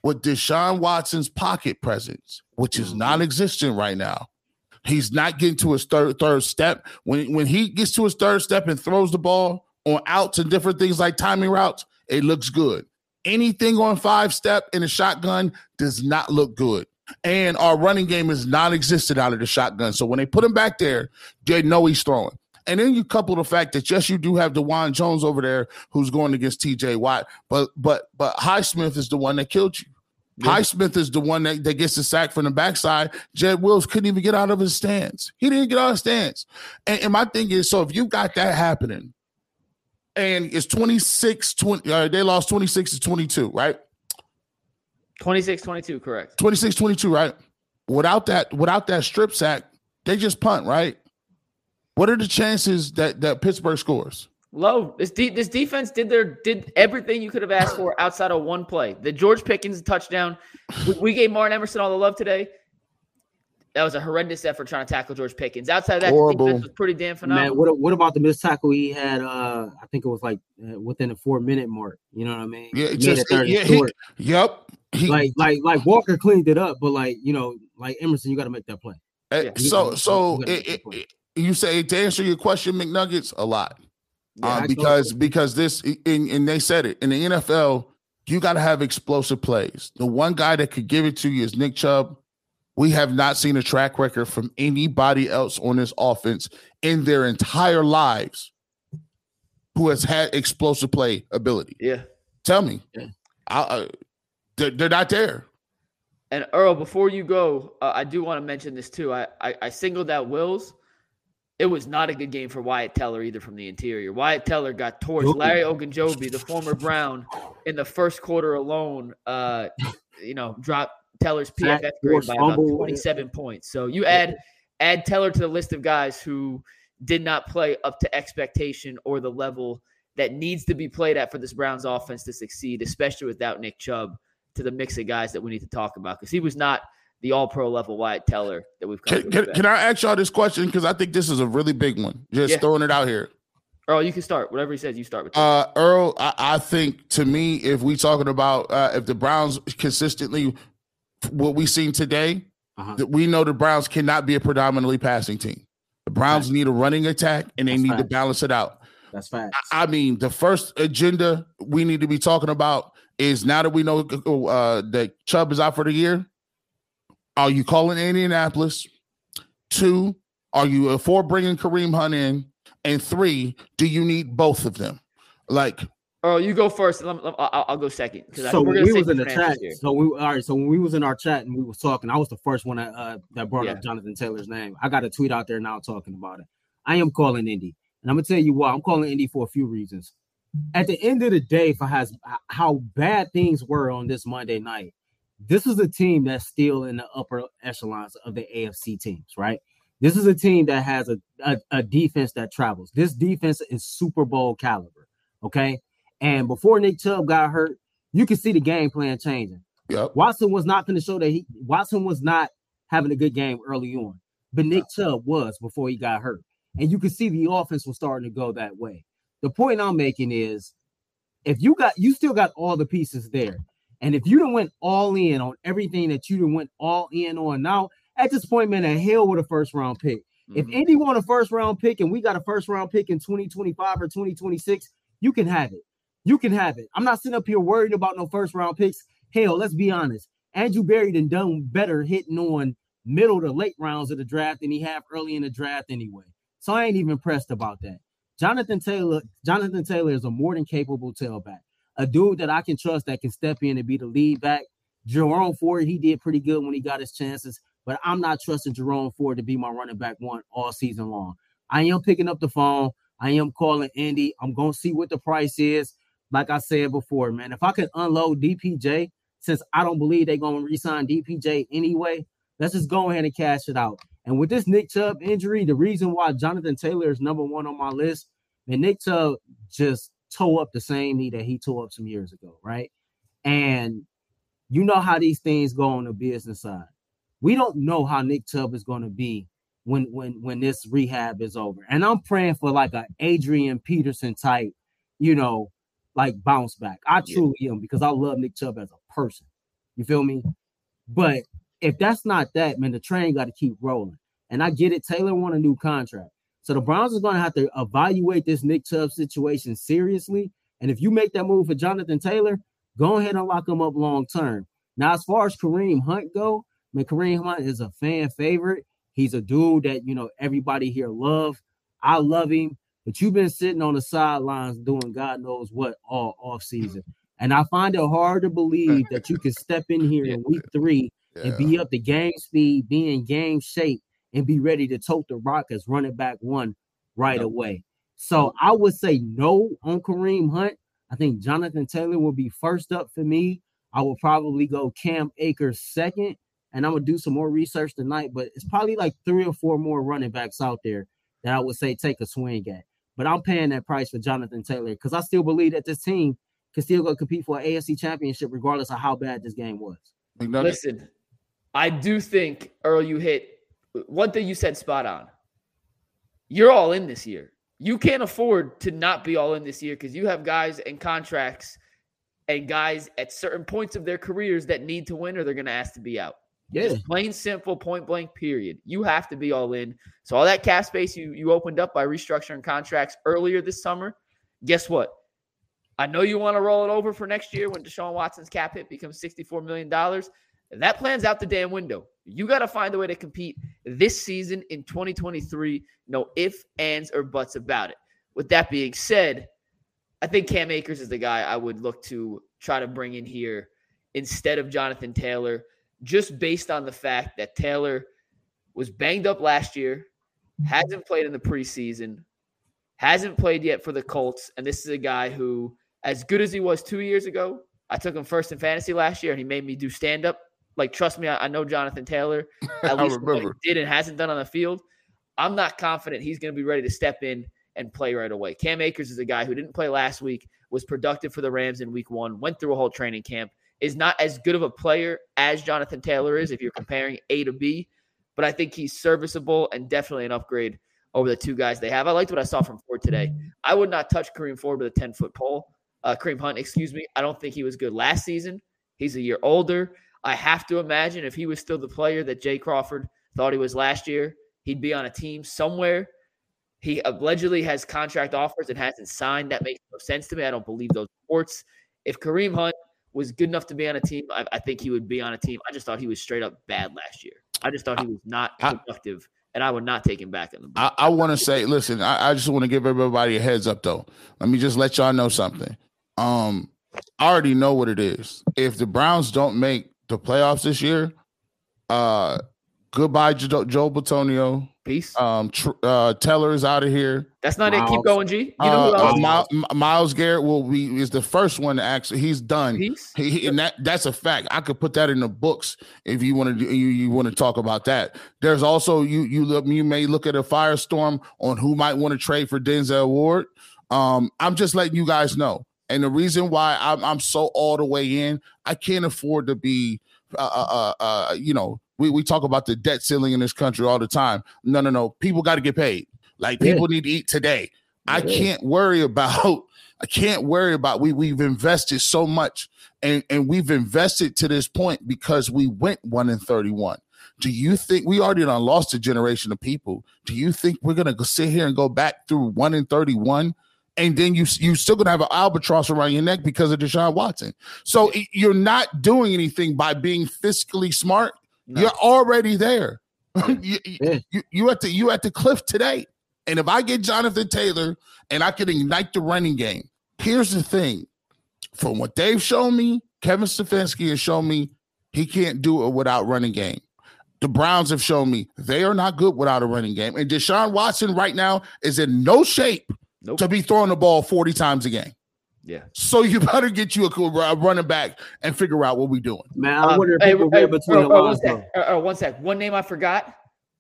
with Deshaun Watson's pocket presence, which is mm-hmm. non-existent right now. He's not getting to his third third step. When when he gets to his third step and throws the ball on outs and different things like timing routes, it looks good. Anything on five step in a shotgun does not look good. And our running game is non-existent out of the shotgun. So when they put him back there, they know he's throwing. And then you couple the fact that yes, you do have Dawand Jones over there who's going against TJ Watt, but but but Highsmith is the one that killed you. Highsmith is the one that, that gets the sack from the backside. Jed Wills couldn't even get out of his stance. He didn't get out of his stance. And, and my thing is, so if you got that happening, and it's 26 20 uh, they lost 26 to 22 right 26 22, correct. 26 22 right without that without that strip sack they just punt right what are the chances that that pittsburgh scores Low. This de- this defense did their did everything you could have asked for outside of one play. The George Pickens touchdown. We, we gave Martin Emerson all the love today. That was a horrendous effort trying to tackle George Pickens. Outside of that, Horrible. the defense was pretty damn phenomenal. Man, what what about the missed tackle he had? Uh, I think it was like uh, within the four minute mark. You know what I mean? Yeah, He it made just it third and yeah, he, yep. He, like like like Walker cleaned it up, but like you know, like Emerson, you got to make that play. eh, yeah. so You- so you gotta it, it, play. it- you say to answer your question, McNuggets, a lot. Yeah, um, because saw- because this and, and they said it in the NFL, you got to have explosive plays. The one guy that could give it to you is Nick Chubb. We have not seen a track record from anybody else on this offense in their entire lives who has had explosive play ability. yeah. Tell me, Yeah. I, uh, they're, they're not there. And Earl, before you go, uh, I do want to mention this too. I, I I singled out Wills. It was not a good game for Wyatt Teller either from the interior. Wyatt Teller got torched. Larry Ogunjobi, the former Brown, in the first quarter alone, uh, you know, dropped Teller's PFF grade by about fumble. 27 points. So you add add Teller to the list of guys who did not play up to expectation or the level that needs to be played at for this Browns offense to succeed, especially without Nick Chubb to the mix of guys that we need to talk about because he was not the all pro level Wyatt Teller that we've come Can, to can, can I ask y'all this question? Because I think this is a really big one. Just Yeah. throwing it out here. Earl, you can start. Whatever he says, you start with. Uh, Earl, I, I think to me, if we talking about uh, if the Browns consistently what we've seen today, Uh-huh. that we know the Browns cannot be a predominantly passing team. The Browns need a running attack, and they That's need to balance it out. That's facts. I mean, the first agenda we need to be talking about is now that we know uh, that Chubb is out for the year. Are you calling Indianapolis? Two, are you uh, for bringing Kareem Hunt in? And three, do you need both of them? Like, Earl, you go first. and Let, let- I'll, I'll go second so we're we was in the chat, so we all right. So when we was in our chat and we was talking, I was the first one that uh, that brought Yeah. up Jonathan Taylor's name. I got a tweet out there now talking about it. I am calling Indy, and I'm gonna tell you why. I'm calling Indy for a few reasons. At the end of the day, for has how bad things were on this Monday night, this is a team that's still in the upper echelons of the AFC teams, right? This is a team that has a, a, a defense that travels. This defense is Super Bowl caliber, okay? And before Nick Chubb got hurt, you can see the game plan changing. yep. Watson was not going to show that he Watson was not having a good game early on, but Nick Chubb was before he got hurt, and you could see the offense was starting to go that way. The point I'm making is, if you got you still got all the pieces there, and if you didn't went all in on everything that you done went all in on now, at this point, man, the hell with a first round pick. If Mhm. Indy want a first round pick and we got a first round pick in 2025 or 2026, you can have it. You can have it. I'm not sitting up here worried about no first round picks. Hell, let's be honest. Andrew Berry done done better hitting on middle to late rounds of the draft than he have early in the draft anyway. So I ain't even pressed about that. Jonathan Taylor, Jonathan Taylor is a more than capable tailback, a dude that I can trust that can step in and be the lead back. Jerome Ford, he did pretty good when he got his chances, but I'm not trusting Jerome Ford to be my running back one all season long. I am picking up the phone. I am calling Indy. I'm gonna see what the price is. Like I said before, man, if I could unload DPJ, since I don't believe they're gonna resign DPJ anyway, let's just go ahead and cash it out. And with this Nick Chubb injury, the reason why Jonathan Taylor is number one on my list, and Nick Chubb just tore up the same knee that he tore up some years ago, right? And you know how these things go on the business side. We don't know how Nick Chubb is going to be when when when this rehab is over. And I'm praying for like a Adrian Peterson type, you know, like bounce back. I Yeah. truly am because I love Nick Chubb as a person. You feel me? But if that's not that, man, the train got to keep rolling. And I get it. Taylor want a new contract. So the Browns are going to have to evaluate this Nick Chubb situation seriously. And if you make that move for Jonathan Taylor, go ahead and lock him up long term. Now, as far as Kareem Hunt go, I mean, Kareem Hunt is a fan favorite. He's a dude that you know everybody here love. I love him, but you've been sitting on the sidelines doing God knows what all off season, and I find it hard to believe that you can step in here in week three and be up to game speed, be in game shape, and be ready to tote the rock as running back one right No. away. So I would say no on Kareem Hunt. I think Jonathan Taylor will be first up for me. I will probably go Cam Akers second, and I'm gonna do some more research tonight. But it's probably like three or four more running backs out there that I would say take a swing at. But I'm paying that price for Jonathan Taylor because I still believe that this team can still go compete for an AFC championship regardless of how bad this game was. Listen, I do think Earl, you hit one thing you said spot on. You're all in this year. You can't afford to not be all in this year because you have guys and contracts and guys at certain points of their careers that need to win or they're going to ask to be out. Yeah. Plain simple, point blank, period. You have to be all in. So all that cap space you you opened up by restructuring contracts earlier this summer, guess what? I know you want to roll it over for next year when Deshaun Watson's cap hit becomes $64 million. That plan's out the damn window. You got to find a way to compete this season in 2023. No ifs, ands, or buts about it. With that being said, I think Cam Akers is the guy I would look to try to bring in here instead of Jonathan Taylor, just based on the fact that Taylor was banged up last year, hasn't played in the preseason, hasn't played yet for the Colts. And this is a guy who, as good as he was two years ago, I took him first in fantasy last year and he made me do stand up. Like, trust me, I, I know Jonathan Taylor, *laughs* at I least what he did and hasn't done on the field. I'm not confident he's going to be ready to step in and play right away. Cam Akers is a guy who didn't play last week, was productive for the Rams in week one, went through a whole training camp, is not as good of a player as Jonathan Taylor is if you're comparing A to B, but I think he's serviceable and definitely an upgrade over the two guys they have. I liked what I saw from Ford today. I would not touch Kareem Ford with a 10 foot pole. Uh, Kareem Hunt, excuse me. I don't think he was good last season. He's a year older. I have to imagine if he was still the player that Jay Crawford thought he was last year, he'd be on a team somewhere. He allegedly has contract offers and hasn't signed. That makes no sense to me. I don't believe those reports. If Kareem Hunt was good enough to be on a team, I, I think he would be on a team. I just thought he was straight up bad last year. I just thought he was not productive, and I would not take him back in the. I, I want to say, listen, I, I just want to give everybody a heads up though. Let me just let y'all know something. Um, I already know what it is. If the Browns don't make the playoffs this year, uh, goodbye, Joe, Joe Bitonio. Peace. Um, tr- uh, Teller is out of here. That's not it. Keep going, G. You know who Uh, else? uh, Myles, Myles Garrett will be is the first one to actually. He's done. Peace. He, he- and that that's a fact. I could put that in the books if you want to you, you want to talk about that. There's also you you look you may look at a firestorm on who might want to trade for Denzel Ward. Um, I'm just letting you guys know. And the reason why I'm I'm so all the way in, I can't afford to be uh uh uh, uh you know, we, we talk about the debt ceiling in this country all the time. No, no, no. People got to get paid. Like Yeah. people need to eat today. I can't worry about *laughs* I can't worry about we we've invested so much and and we've invested to this point because we went 1 in 31. Do you think we already done lost a generation of people? Do you think we're gonna go sit here and go back through 1 in 31 and then you you still gonna have an albatross around your neck because of Deshaun Watson? So you're not doing anything by being fiscally smart. No. You're already there. *laughs* you, you- Yeah. you you at the you at the cliff today. And if I get Jonathan Taylor and I can ignite the running game, here's the thing: from what they've shown me, Kevin Stefanski has shown me he can't do it without running game. The Browns have shown me they are not good without a running game, and Deshaun Watson right now is in no shape Nope. to be throwing the ball 40 times a game. Yeah. So you *laughs* better get you a cool a running back and figure out what we're doing. Man, I Um, wonder if hey, people hey, read between oh, the oh, one lines sec. Uh, one sec. One name I forgot.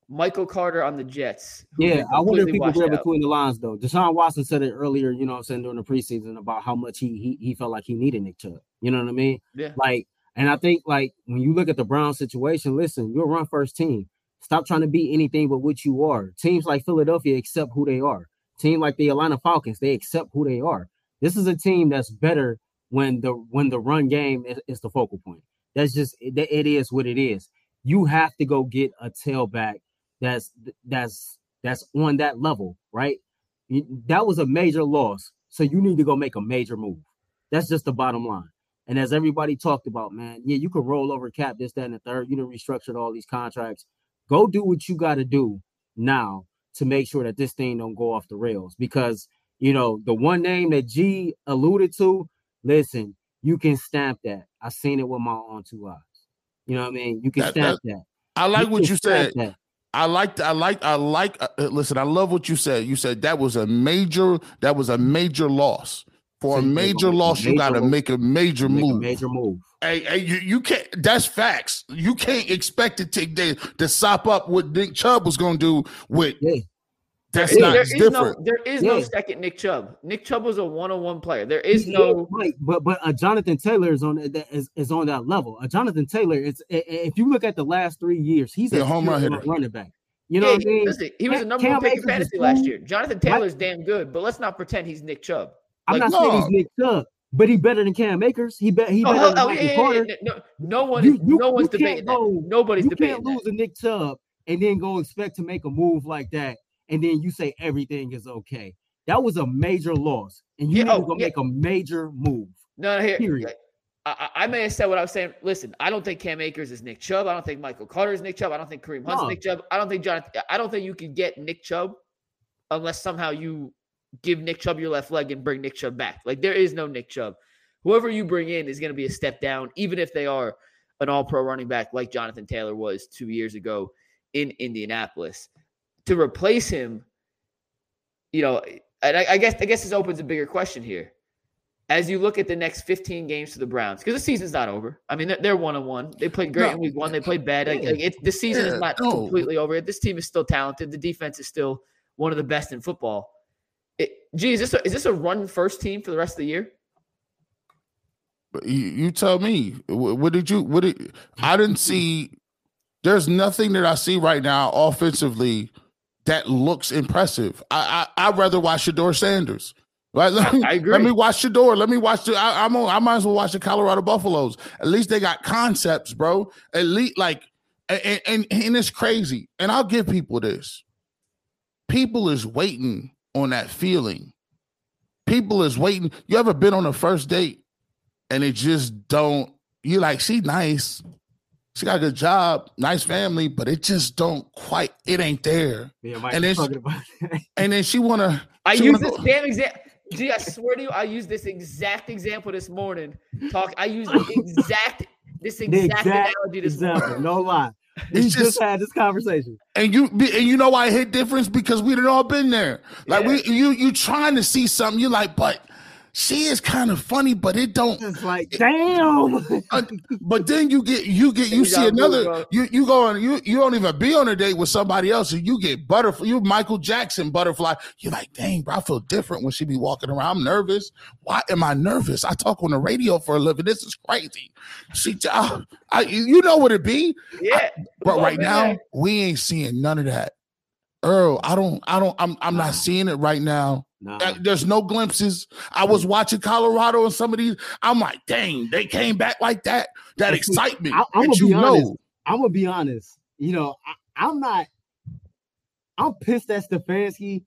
Michael Carter on the Jets. Yeah, I wonder if people washed read out. between the lines though. Deshaun Watson said it earlier, you know what I'm saying, during the preseason about how much he he, he felt like he needed Nick Chubb. You know what I mean? Yeah. Like, and I think like when you look at the Brown situation, listen, you're a run first team. Stop trying to be anything but what you are. Teams like Philadelphia accept who they are. Team like the Atlanta Falcons, they accept who they are. This is a team that's better when the when the run game is, is the focal point. That's just it, it is what it is. You have to go get a tailback that's that's that's on that level, right? That was a major loss, so you need to go make a major move. That's just the bottom line. And as everybody talked about, man, yeah, you could roll over cap this, that, and the third. You know, restructured all these contracts. Go do what you got to do now to make sure that this thing don't go off the rails. Because you know the one name that G alluded to. Listen, you can stamp that. I seen it with my own two eyes. You know what I mean? You can That- stamp that. I like what you said. that. I like I like I like uh, uh, listen, I love what you said. You said that was a major that was a major loss. For So a you major loss, you got to make a major Make a move. major move. Hey, hey, you, you can't. That's facts. You can't expect it to to, to sop up what Nick Chubb was going to do with. Yeah. That's There- not there different. no there is no second Nick Chubb. Nick Chubb was a one-on-one player. There is Yeah, no right, but but uh, Jonathan Taylor is on that is, is on that level. Uh, Jonathan Taylor is i- i- if you look at the last three years, he's Yeah, a home run hitter. running back. You know Yeah, what I mean? listen, he was a number Cam one pick in fantasy last year. Jonathan Mike- Taylor's damn good, but let's not pretend he's Nick Chubb. I'm Like, not saying he's. Nick Chubb, but he better than Cam Akers. He bet he Oh, better hell, than oh, Michael yeah, yeah, Carter. yeah, no, no one, You- you- no one's debating that. go- Nobody's you debating can't that. lose a Nick Chubb and then go expect to make a move like that, and then you say everything is okay. That was a major loss, and you Yeah, oh, to go yeah. make a major move. No, here, Period. I, I I may have said what I was saying. Listen, I don't think Cam Akers is Nick Chubb. I don't think Michael Carter is Nick Chubb. I don't think Kareem Hunt's No. Nick Chubb. I don't think Jonathan. I don't think you can get Nick Chubb unless somehow you give Nick Chubb your left leg and bring Nick Chubb back. Like there is no Nick Chubb. Whoever you bring in is going to be a step down, even if they are an All-Pro running back like Jonathan Taylor was two years ago in Indianapolis. To replace him, you know, and I, I guess I guess this opens a bigger question here as you look at the next 15 games to the Browns, because the season's not over. I mean, they're- they're one on one. They played great No. in week one. They played bad. Like, like, it's the season Yeah, is not no. completely over. This team is still talented. The defense is still one of the best in football. It, gee, is this a, is this a run first team for the rest of the year? But You, you tell me. What, what did you? What did I didn't see? There's nothing that I see right now offensively that looks impressive. I I I'd rather watch Shedeur Sanders. Right? *laughs* Let me, I agree. Let me watch Shedeur. Let me watch the. I, I'm on, I might as well watch the Colorado Buffaloes. At least they got concepts, bro. At least like, and and, and it's crazy. And I'll give people this. People is waiting on that feeling. People is waiting. You ever been on a first date and it just don't you like she nice she got a good job nice family but it just don't quite it ain't there Yeah, Mike And was it's- talking about that. *laughs* and then she wanna I she use wanna this go- damn example. Gee, I swear to you, I used this exact example this morning. Talk. I used the exact this The exact, exact analogy this morning. example, no lie. We It's just, just- had this conversation. and you and you know why it hit difference because we done all been there like we you you trying to see something you like but she is kind of funny but it don't It's like, damn. Uh, but then you get you get you You see another you you go on you you don't even be on a date with somebody else and you get butterfly you Michael Jackson butterfly. You're like dang bro I feel different when she be walking around. I'm nervous. Why am I nervous? I talk on the radio for a living. This is crazy. She I, I you know what it be? Yeah, but right now we ain't seeing none of that. Earl I don't I don't I'm I'm not seeing it right now Nah. uh, There's no glimpses. I was watching Colorado and some of these. I'm like, dang, they came back like that. That excitement. I- I'm that gonna you be honest. know. I'm gonna be honest. You know, I, I'm not. I'm pissed at Stefanski,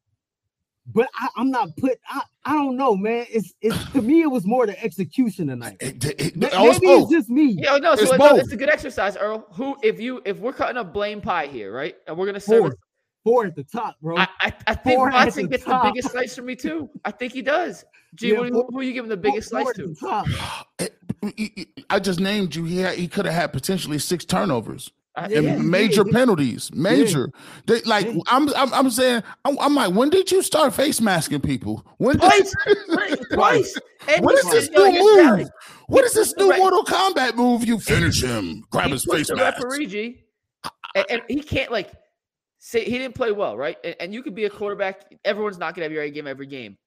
but I, I'm not put. I, I don't know, man. It's it's to me. It was more the execution tonight. It, it, it, Ma- oh, it's Maybe it's both. just me. Yeah, no, so It's no, it's a good exercise, Earl. Who, if you, if we're cutting a blame pie here, right, and we're gonna serve, Four, four at the top, bro. I, I, I think Four Watson the gets the biggest slice for me too. I think he does. Gee, Yeah, what, four- who, who are you giving the biggest four slice at to? top. *sighs* I just named you. He had, he could have had potentially six turnovers Yeah, and yeah. major did. penalties. Major. They like. Yeah. I'm, I'm. I'm saying. I'm, I'm like. When did you start face masking people? When did? Twice, *laughs* twice, twice. And What this new move? shouting. What is this new Mortal Kombat move? You finish him. Grab He his face the mask. referee, G, and, and he can't like say he didn't play well, right? And, and you could be a mm-hmm. quarterback. Everyone's not gonna have your A game every game,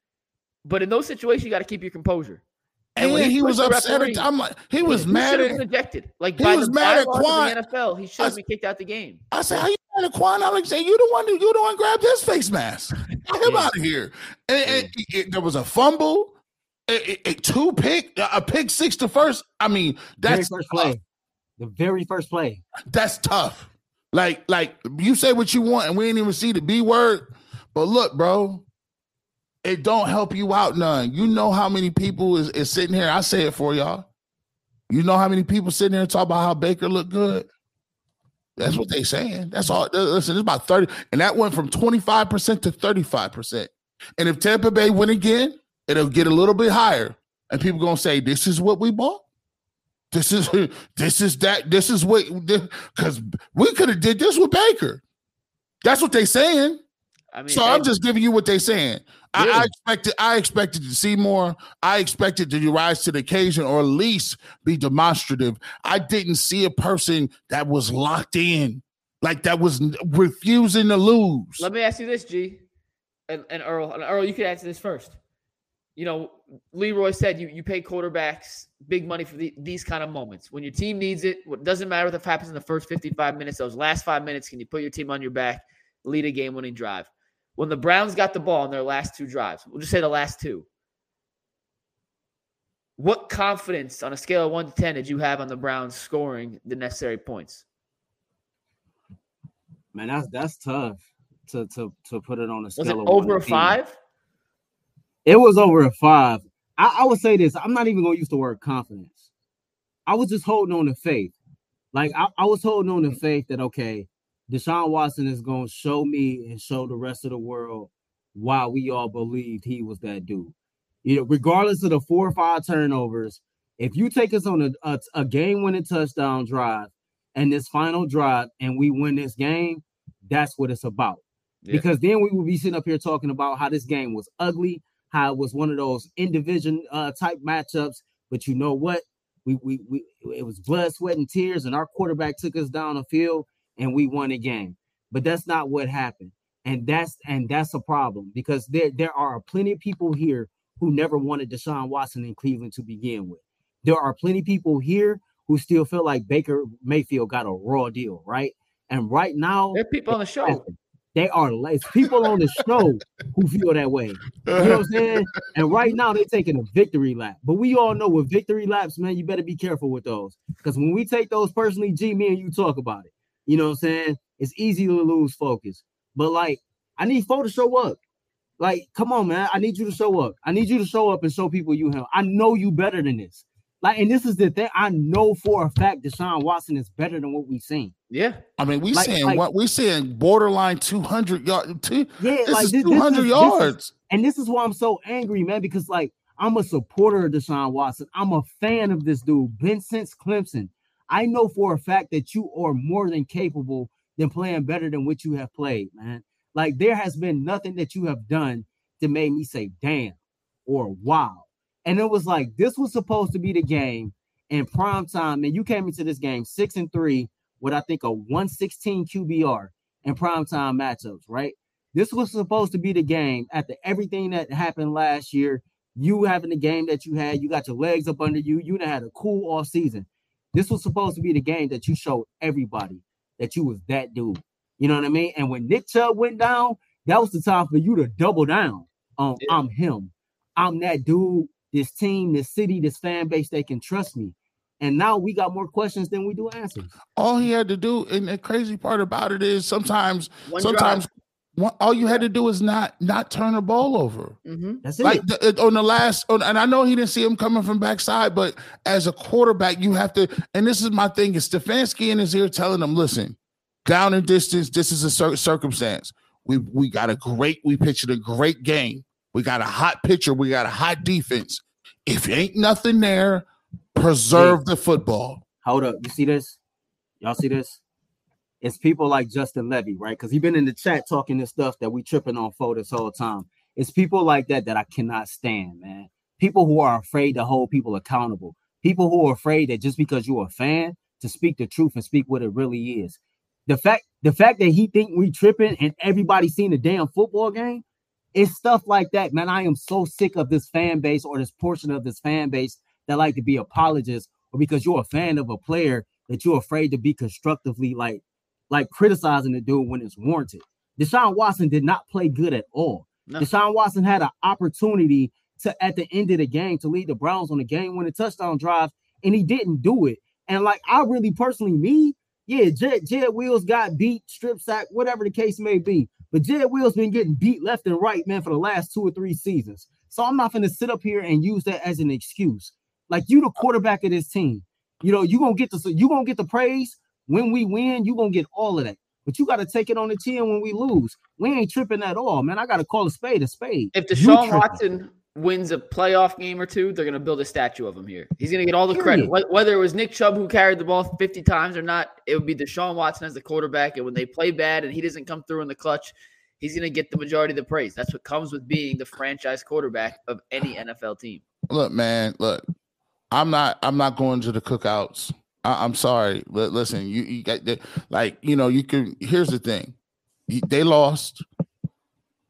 but in those situations, you got to keep your composure. And, when he, was pushed upset. referee, At, I'm like, he was he mad should at. have ejected. Like he by was the mad at Quan. the NFL, he should I- have been kicked out the game. I said, "How you mad at Quan Alexander? You the one who you the one grabbed his face mask. Get him *laughs* Yeah. out of here." And, and it- it- there was a fumble, it, it- it- two pick, a pick six to first. I mean, Very that's first tough. play. The very first play. That's tough. Like, like you say what you want, and we ain't even see the B word. But look, bro, it don't help you out none. You know how many people is, is sitting here. I say it for y'all. You know how many people sitting here talk about how Baker looked good. That's what they saying. That's all. Listen, it's about 30, and that went from 25% to 35%. And if Tampa Bay win again, it'll get a little bit higher. And people gonna say, This is what we bought. This is this is that, this is what because we could have did this with Baker. That's what they saying. I mean, So I'm just giving you what they saying. I, I expected I expected to see more. I expected to rise to the occasion or at least be demonstrative. I didn't see a person that was locked in, like that was refusing to lose. Let me ask you this, G, and, and Earl. And Earl, you could answer this first. You know, Leroy said you you pay quarterbacks big money for the, these kind of moments when your team needs it. What doesn't matter what happens in the first 55 minutes; those last five minutes, can you put your team on your back? lead a game winning drive. When the Browns got the ball in their last two drives, we'll just say the last two. What confidence on a scale of one to 10 did you have on the Browns scoring the necessary points? Man, that's that's tough to to to put it on a scale Was it of over one a to 10. five? It was over a five. I, I would say this. I'm not even gonna use the word confidence. I was just holding on to faith. Like I, I was holding on to faith that okay, Deshaun Watson is gonna show me and show the rest of the world why we all believed he was that dude. You know, regardless of the four or five turnovers, if you take us on a, a, a game-winning touchdown drive and this final drive and we win this game, that's what it's about. Yeah. Because then we will be sitting up here talking about how this game was ugly, how it was one of those in division uh, type matchups. But you know what? We, we we it was blood, sweat, and tears, and our quarterback took us down the field and we won the game. But that's not what happened. And that's and that's a problem because there there are plenty of people here who never wanted Deshaun Watson in Cleveland to begin with. There are plenty of people here who still feel like Baker Mayfield got a raw deal, right? And right now, There are people on the show. They are it's people on the show who feel that way. You know what I'm saying? And right now they're taking a victory lap. But we all know with victory laps, man, you better be careful with those. Because when we take those personally, G, me and you talk about it. You know what I'm saying? It's easy to lose focus. But like, I need Fo to show up. Like, come on, man. I need you to show up. I need you to show up and show people you him. I know you better than this. Like, and this is the thing. I know for a fact Deshaun Watson is better than what we've seen. Yeah. I mean, we Like- saying like- what we're saying borderline 200 yards. Two, Yeah, this like is this, this 200 is- this is- yards. and this is why I'm so angry, man, because like I'm a supporter of Deshaun Watson. I'm a fan of this dude, been since Clemson. I know for a fact that you are more than capable than playing better than what you have played, man. Like there has been nothing that you have done that made me say damn or wow. And it was like this was supposed to be the game in prime time, and you came into this game six and three with I think a 116 QBR in prime time matchups, right? This was supposed to be the game after everything that happened last year. You having the game that you had, you got your legs up under you, you had a cool off season. This was supposed to be the game that you showed everybody that you was that dude. You know what I mean? And when Nick Chubb went down, that was the time for you to double down on Yeah. I'm him. I'm that dude, this team, this city, this fan base, they can trust me. And now we got more questions than we do answers. All he had to do, and the crazy part about it is sometimes, One sometimes one, all you had to do is not not turn the ball over. hmm That's it. Like the, on the last, on, and I know he didn't see him coming from backside, but as a quarterback, you have to. And this is my thing: is Stefanski in his ear telling him, "Listen, down in distance, this is a cir- circumstance. We we got a great, we pitched a great game. We got a hot pitcher. We got a hot defense. If ain't nothing there, preserve the football. Hold up. You see this? Y'all see this? It's people like Justin Levy, right? Because he been in the chat talking this stuff that we tripping on for this whole time. It's people like that that I cannot stand, man. People who are afraid to hold people accountable. People who are afraid that just because you're a fan to speak the truth and speak what it really is. The fact, the fact that he think we tripping and everybody seen the damn football game, it's stuff like that, man. I am so sick of this fan base or this portion of this fan base that like to be apologists or because you're a fan of a player that you're afraid to be constructively like like criticizing the dude when it's warranted. Deshaun Watson did not play good at all. No. Deshaun Watson had an opportunity to at the end of the game to lead the Browns on a game winning touchdown drive, and he didn't do it. And like I really personally, me, yeah, Jed, Jed Wills got beat, strip sack, whatever the case may be. But Jed Wills been getting beat left and right, man, for the last two or three seasons. So I'm not gonna sit up here and use that as an excuse. Like you, the quarterback of this team, you know, you gonna get the you gonna get the praise when we win. You gonna get all of that, but you got to take it on the chin when we lose. We ain't tripping at all, man. I got to call a spade a spade. If Deshaun. Watson wins a playoff game or two, they're going to build a statue of him here. He's going to get all the credit. Whether it was Nick Chubb who carried the ball 50 times or not, it would be Deshaun Watson as the quarterback. And when they play bad and he doesn't come through in the clutch, he's going to get the majority of the praise. That's what comes with being the franchise quarterback of any NFL team. Look, man, look, I'm not I'm not going to the cookouts. I, I'm sorry. Li- listen, you, you got the, like, you know, you can here's the thing. They lost.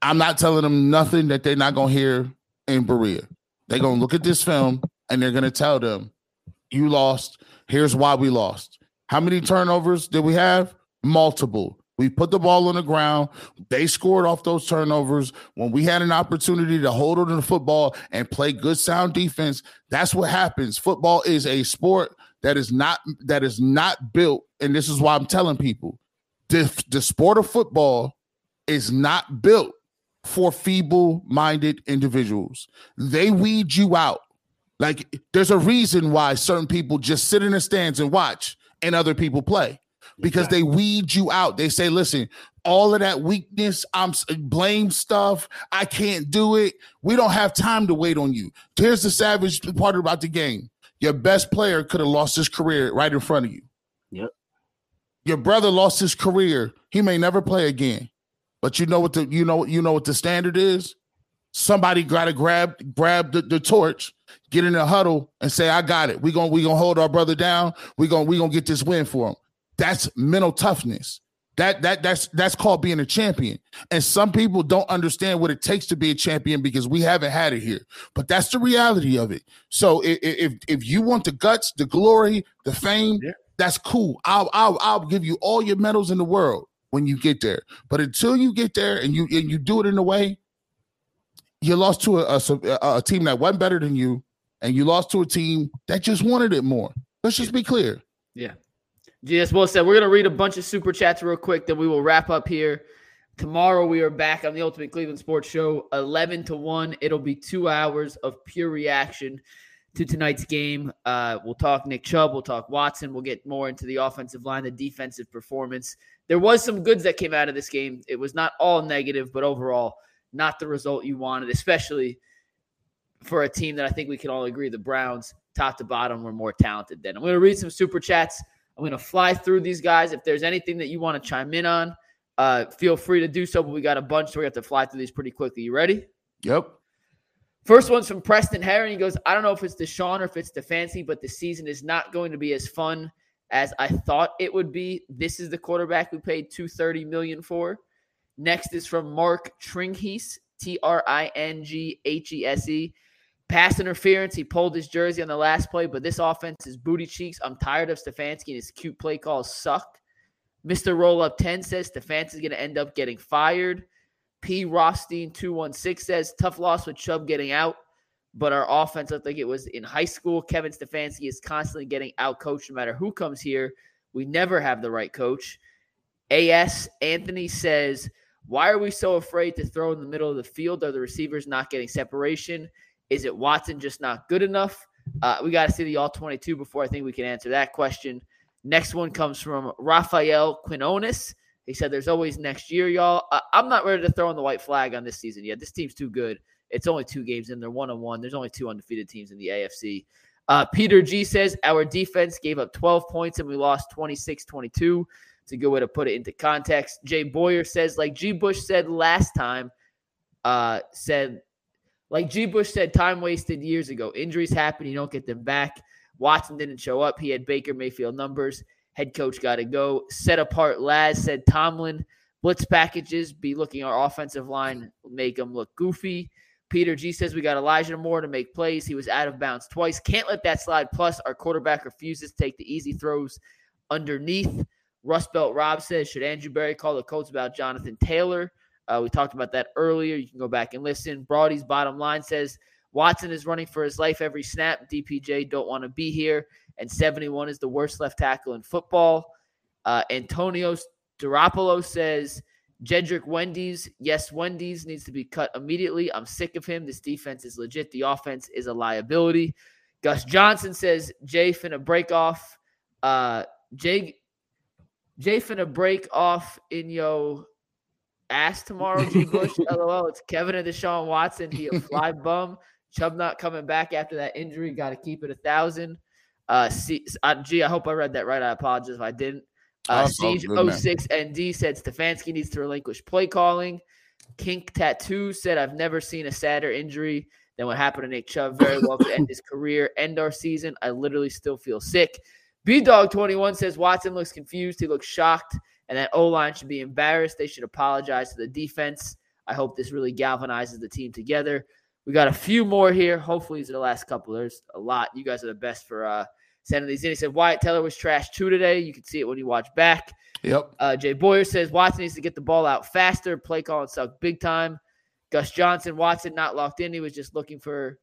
I'm not telling them nothing that they're not gonna hear in Berea. They're gonna look at this film and they're gonna tell them, you lost. Here's why we lost. How many turnovers did we have? Multiple. We put the ball on the ground. They scored off those turnovers. When we had an opportunity to hold on to the football and play good sound defense, that's what happens. Football is a sport that is not that is not built, and this is why I'm telling people the, the sport of football is not built for feeble-minded individuals. They weed you out. Like there's a reason why certain people just sit in the stands and watch and other people play because they weed you out. They say, listen, all of that weakness, I'm blame stuff. I can't do it. We don't have time to wait on you. Here's the savage part about the game. Your best player could have lost his career right in front of you. Yep. Your brother lost his career. He may never play again. But you know what the you know you know what the standard is? Somebody gotta grab grab the, the torch, get in a huddle, and say, I got it. We're gonna we gonna hold our brother down. We're gonna we gonna get this win for him. That's mental toughness. That that that's that's called being a champion. And some people don't understand what it takes to be a champion because we haven't had it here. But that's the reality of it. So if if, if you want the guts, the glory, the fame, yeah. that's cool. I'll I'll I'll give you all your medals in the world when you get there. But until you get there and you and you do it in a way, you lost to a, a, a team that wasn't better than you, and you lost to a team that just wanted it more. Let's just be clear. Yeah. GS well said. We're to read a bunch of super chats real quick, then we will wrap up here. Tomorrow we are back on the Ultimate Cleveland Sports Show, 11 to 1. It'll be two hours of pure reaction to tonight's game. Uh, we'll talk Nick Chubb, we'll talk Watson, we'll get more into the offensive line, the defensive performance. There was some goods that came out of this game. It was not all negative, but overall, not the result you wanted, especially for a team that I think we can all agree the Browns, top to bottom, were more talented than. I'm going to read some super chats. I'm going to fly through these guys. If there's anything that you want to chime in on, uh, feel free to do so. But we got a bunch, so we have to fly through these pretty quickly. You ready? Yep. First one's from Preston Harry. He goes, I don't know if it's Deshaun or if it's Stefanski, but the season is not going to be as fun as I thought it would be. This is the quarterback we paid 230 million for. Next is from Mark Tringhese, T R I N G H E S E. Pass interference. He pulled his jersey on the last play, but this offense is booty cheeks. I'm tired of Stefanski and his cute play calls suck. Mr. Roll Up 10 says Stefanski is going to end up getting fired. P. Rothstein 216 says tough loss with Chubb getting out, but our offense looked like it was in high school. Kevin Stefanski is constantly getting out coached no matter who comes here. We never have the right coach. AS Anthony says, Why are we so afraid to throw in the middle of the field? Are the receivers not getting separation? Is it Watson just not good enough? Uh, we got to see the all 22 before I think we can answer that question. Next one comes from Rafael Quinones. He said, There's always next year, y'all. Uh, I'm not ready to throw in the white flag on this season yet. This team's too good. It's only two games in. They're one on one. There's only two undefeated teams in the AFC. Uh, Peter G says, Our defense gave up 12 points and we lost 26 22. It's a good way to put it into context. Jay Boyer says, like G. Bush said last time, uh, said like G. Bush said, time wasted years ago. Injuries happen, you don't get them back. Watson didn't show up. He had Baker Mayfield numbers. Head coach got to go. Set apart Laz said Tomlin. Blitz packages, be looking our offensive line, make them look goofy. Peter G says we got Elijah Moore to make plays. He was out of bounds twice. Can't let that slide. Plus, our quarterback refuses to take the easy throws underneath. Rust Belt Rob says, should Andrew Berry call the coach about Jonathan Taylor? Uh, we talked about that earlier. You can go back and listen. Brody's bottom line says Watson is running for his life every snap. DPJ don't want to be here. And 71 is the worst left tackle in football. Uh, Antonio Duropolo says Jedrick Wendy's. Yes, Wendy's needs to be cut immediately. I'm sick of him. This defense is legit. The offense is a liability. Gus Johnson says Jay finna break off. Uh, Jay Jay finna break off in yo ass tomorrow, G. Bush. *laughs* LOL. It's Kevin and Deshaun Watson. He a *laughs* fly bum. Chubb not coming back after that injury. Got to keep it a thousand. Uh, C, uh, G, I hope I read that right. I apologize if I didn't. Uh, Siege 06 ND said Stefanski needs to relinquish play calling. Kink Tattoo said, I've never seen a sadder injury than what happened to Nick Chubb. Very well to end *laughs* his career, end our season. I literally still feel sick. B Dog 21 says Watson looks confused. He looks shocked and that O line should be embarrassed. They should apologize to the defense. I hope this really galvanizes the team together. We got a few more here. Hopefully, these are the last couple. There's a lot. You guys are the best for uh, sending these in. He said Wyatt Teller was trash too today. You can see it when you watch back. Yep. Uh, Jay Boyer says Watson needs to get the ball out faster. Play calling sucked big time. Gus Johnson, Watson not locked in. He was just looking for,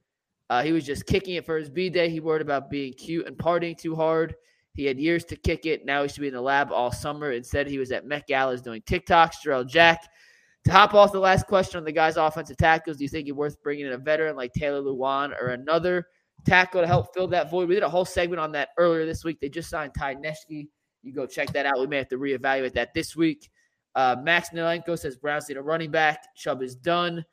uh, he was just kicking it for his B day. He worried about being cute and partying too hard. He had years to kick it. Now he should be in the lab all summer. Instead, he was at Met Galas doing TikToks. Jarrell Jack. To hop off the last question on the guy's offensive tackles, do you think it's worth bringing in a veteran like Taylor Lewan or another tackle to help fill that void? We did a whole segment on that earlier this week. They just signed Ty Nsekhe. You go check that out. We may have to reevaluate that this week. Uh, Max Nilenko says Browns need a running back. Chubb is done.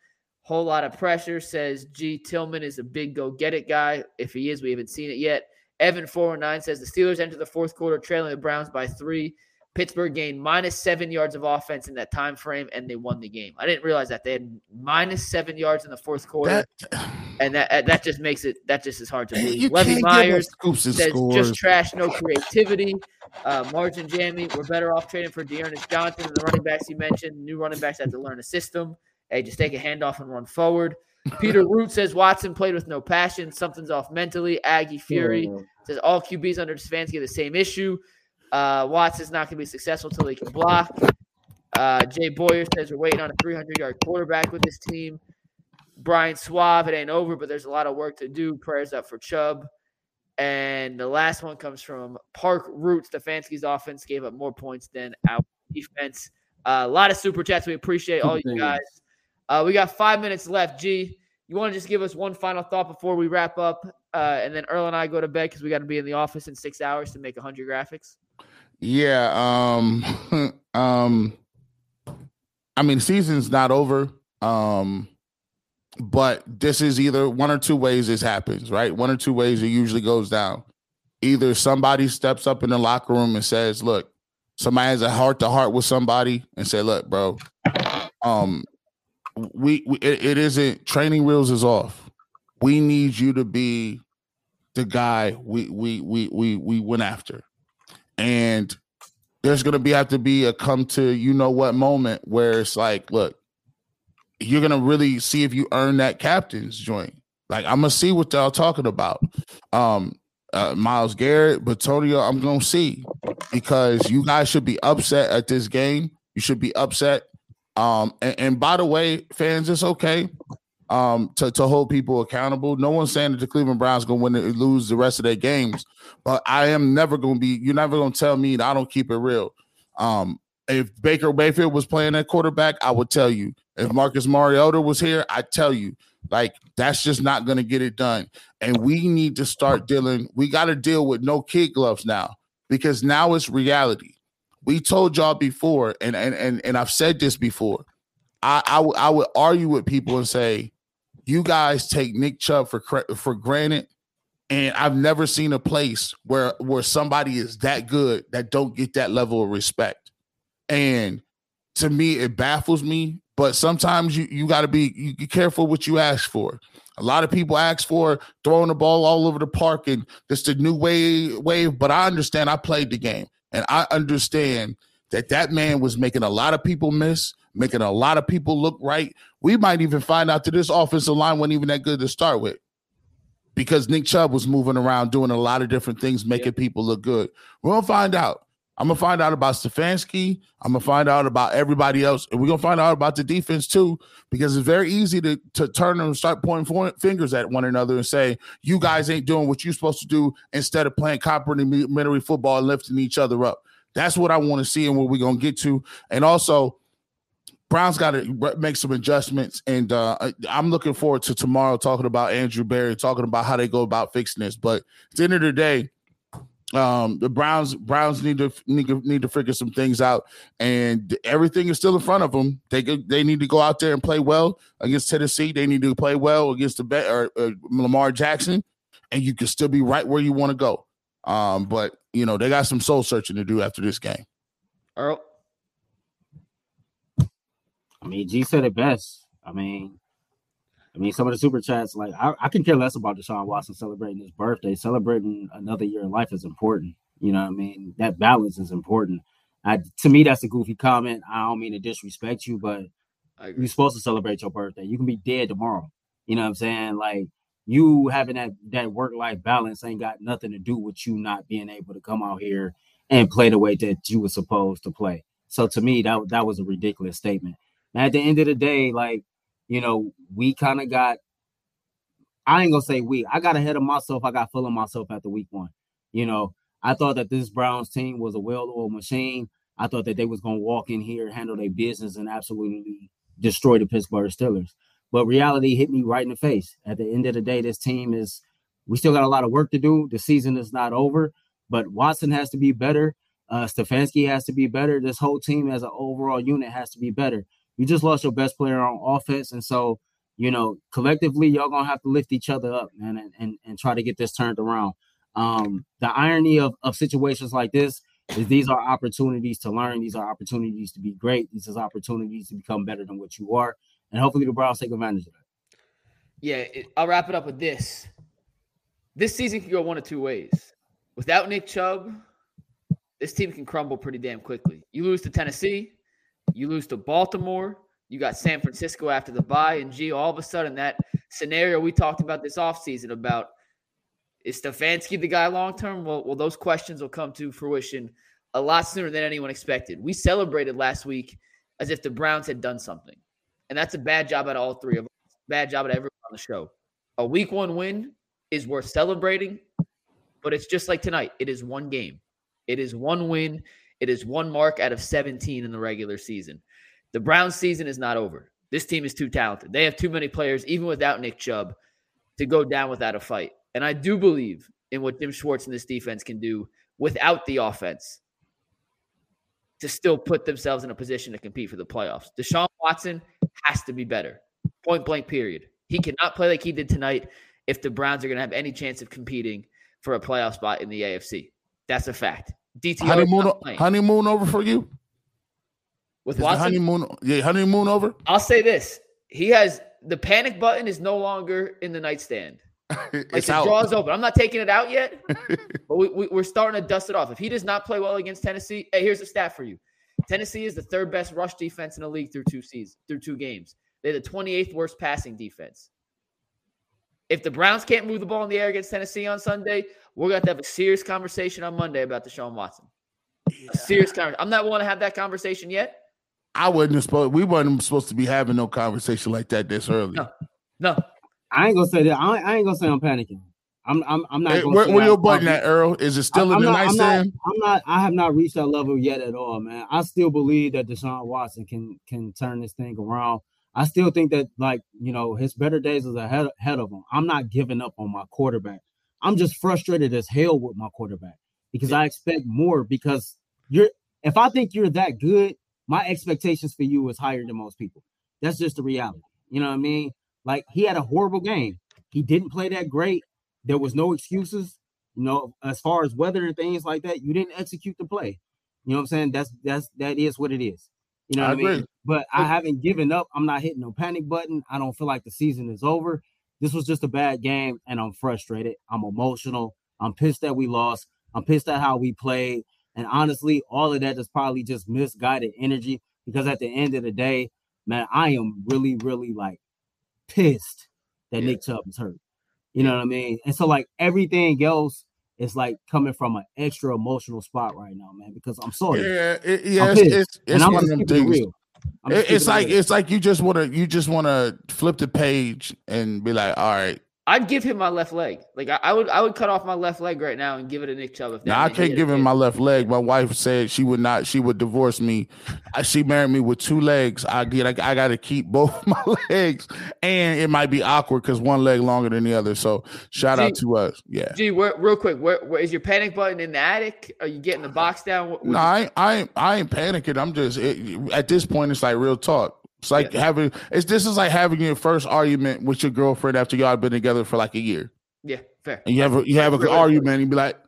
Whole lot of pressure. Says G Tillman is a big go get it guy. If he is, we haven't seen it yet. Evan 409 says the Steelers enter the fourth quarter trailing the Browns by three. Pittsburgh gained minus seven yards of offense in that time frame, and they won the game. I didn't realize that they had minus seven yards in the fourth quarter, That, and that that just makes it that just is hard to believe. you Levy Myers give us scoops and says just trash, no creativity. Uh, Margin Jamie, we're better off trading for D'Ernest Johnson and the running backs you mentioned. New running backs have to learn a system. Hey, just take a handoff and run forward. *laughs* Peter Root says Watson played with no passion. Something's off mentally. Aggie Fury says all QBs under Stefanski have the same issue. Uh, Watson's not going to be successful until he can block. Uh, Jay Boyer says we're waiting on a 300 yard quarterback with this team. Brian Suave, it ain't over, but there's a lot of work to do. Prayers up for Chubb. And the last one comes from Park Root. Stefanski's offense gave up more points than our defense. Uh, a lot of super chats. We appreciate all you guys. Uh, we got five minutes left. G, you want to just give us one final thought before we wrap up, uh, and then Earl and I go to bed because we got to be in the office in six hours to make hundred graphics. Yeah. Um. *laughs* um. I mean, season's not over. Um. But this is either one or two ways this happens, right? One or two ways it usually goes down. Either somebody steps up in the locker room and says, "Look, somebody has a heart to heart with somebody," and say, "Look, bro, um, we, we it, it isn't training wheels is off. We need you to be the guy we we we we we went after." and there's gonna be have to be a come to you know what moment where it's like, look, you're gonna really see if you earn that captain's joint. Like I'm gonna see what y'all talking about. Um, uh, Myles Garrett, Bitonio, I'm gonna see because you guys should be upset at this game. You should be upset. Um, and, and by the way, fans, it's okay um to, to hold people accountable. No one's saying that the Cleveland Browns gonna win and lose the rest of their games, but I am never gonna be you're never gonna tell me that I don't keep it real. Um if Baker Mayfield was playing that quarterback, I would tell you. If Marcus Mariota was here, I'd tell you. Like that's just not gonna get it done. And we need to start dealing, we gotta deal with no kid gloves now because now it's reality. We told y'all before, and and and, and I've said this before. I, I, w- I would argue with people and say, you guys take Nick Chubb for for granted, and I've never seen a place where where somebody is that good that don't get that level of respect. And to me, it baffles me. But sometimes you you got to be you, you careful what you ask for. A lot of people ask for throwing the ball all over the park and this the new wave wave. But I understand. I played the game, and I understand that that man was making a lot of people miss, making a lot of people look right. We might even find out that this offensive line wasn't even that good to start with because Nick Chubb was moving around doing a lot of different things, making people look good. We'll find out. I'm gonna find out about Stefanski. I'm gonna find out about everybody else, and we're gonna find out about the defense too, because it's very easy to to turn and start pointing fingers at one another and say you guys ain't doing what you're supposed to do instead of playing complimentary football and lifting each other up. That's what I want to see and what we're gonna get to. And also, Brown's got to make some adjustments, and uh, I'm looking forward to tomorrow talking about Andrew Berry, talking about how they go about fixing this. But at the end of the day, um, the Browns Browns need to need to, need to figure some things out, and everything is still in front of them. They could- they need to go out there and play well against Tennessee. They need to play well against the Bet or uh, Lamar Jackson, and you can still be right where you want to go. Um, but you know they got some soul searching to do after this game. Earl, I mean, G said it best. I mean, I mean, some of the super chats, like I, I can care less about Deshaun Watson celebrating his birthday. Celebrating another year in life is important. You know what I mean? That balance is important. I, to me, that's a goofy comment. I don't mean to disrespect you, but you're supposed to celebrate your birthday. You can be dead tomorrow. You know what I'm saying? Like you having that that work life balance ain't got nothing to do with you not being able to come out here and play the way that you were supposed to play. So to me, that that was a ridiculous statement. And at the end of the day, like you know, we kind of got. I ain't gonna say we. I got ahead of myself. I got full of myself after week one. You know, I thought that this Browns team was a well-oiled machine. I thought that they was gonna walk in here, handle their business, and absolutely destroy the Pittsburgh Steelers. But reality hit me right in the face. At the end of the day, this team is. We still got a lot of work to do. The season is not over, but Watson has to be better. Uh, Stefanski has to be better. This whole team as an overall unit has to be better. You just lost your best player on offense, and so you know collectively y'all gonna have to lift each other up, man, and and, and try to get this turned around. Um, the irony of, of situations like this is these are opportunities to learn. These are opportunities to be great. These are opportunities to become better than what you are. And hopefully the Browns take advantage of that. Yeah, it, I'll wrap it up with this. This season can go one of two ways. Without Nick Chubb, this team can crumble pretty damn quickly. You lose to Tennessee, you lose to Baltimore, you got San Francisco after the bye, and gee, all of a sudden that scenario we talked about this offseason about is Stefanski the guy long term? Well, well, those questions will come to fruition a lot sooner than anyone expected. We celebrated last week as if the Browns had done something. And that's a bad job at all three of us. Bad job at everyone on the show. A week one win is worth celebrating, but it's just like tonight. It is one game. It is one win. It is one mark out of 17 in the regular season. The Browns season is not over. This team is too talented. They have too many players, even without Nick Chubb, to go down without a fight. And I do believe in what Jim Schwartz and this defense can do without the offense to still put themselves in a position to compete for the playoffs. Deshaun Watson has to be better. Point blank, period. He cannot play like he did tonight if the Browns are going to have any chance of competing for a playoff spot in the AFC. That's a fact. DTR honeymoon, honeymoon over for you? With Is Watson? honeymoon, yeah, honeymoon over? I'll say this. He has the panic button is no longer in the nightstand. *laughs* it's like out. draw's open. I'm not taking it out yet, *laughs* but we, we, we're starting to dust it off. If he does not play well against Tennessee, hey, here's a stat for you: Tennessee is the third best rush defense in the league through two seasons, through two games. They're the 28th worst passing defense. If the Browns can't move the ball in the air against Tennessee on Sunday, we're going to have a serious conversation on Monday about Deshaun Watson. Yeah. A serious conversation. I'm not willing to have that conversation yet. I wasn't supposed. We weren't supposed to be having no conversation like that this early. No, no. I ain't gonna say that. I, I ain't gonna say I'm panicking. I'm I'm, I'm not. Hey, where where your button at, Earl? Is it still I'm, in the not, nightstand? I'm, I'm not. I have not reached that level yet at all, man. I still believe that Deshaun Watson can can turn this thing around. I still think that like you know his better days is ahead ahead of him. I'm not giving up on my quarterback. I'm just frustrated as hell with my quarterback because. I expect more. Because you're if I think you're that good, my expectations for you is higher than most people. That's just the reality. You know what I mean? Like he had a horrible game. He didn't play that great. There was no excuses. You know, as far as weather and things like that, you didn't execute the play. You know what I'm saying? That's that's that is what it is. You know what I, I mean? But I haven't given up. I'm not hitting no panic button. I don't feel like the season is over. This was just a bad game, and I'm frustrated. I'm emotional. I'm pissed that we lost. I'm pissed at how we played. And honestly, all of that is probably just misguided energy because at the end of the day, man, I am really, really like pissed that yeah. Nick Chubb is hurt. You know what I mean? And so like everything else is like coming from an extra emotional spot right now, man. Because I'm sorry. Yeah, it, yeah, it's, it's, it's one of them things. It it's like real. it's like you just want to you just want to flip the page and be like, all right, I'd give him my left leg. Like I, I, would, I would cut off my left leg right now and give it to Nick Chubb. If now I can't give him my left leg. My wife said she would not. She would divorce me. She married me with two legs. I get. I, I got to keep *laughs* both my legs, and it might be awkward because one leg longer than the other. So shout G, out to us. Yeah. Gee, where, real quick, where, where is your panic button in the attic? Are you getting the box down? What, no, I, I, I ain't panicking. I'm just it, at this point. It's like real talk. It's like yeah. having it's this is like having your first argument with your girlfriend after y'all been together for like a year. Yeah, fair. And you have a you have an argument and you be like,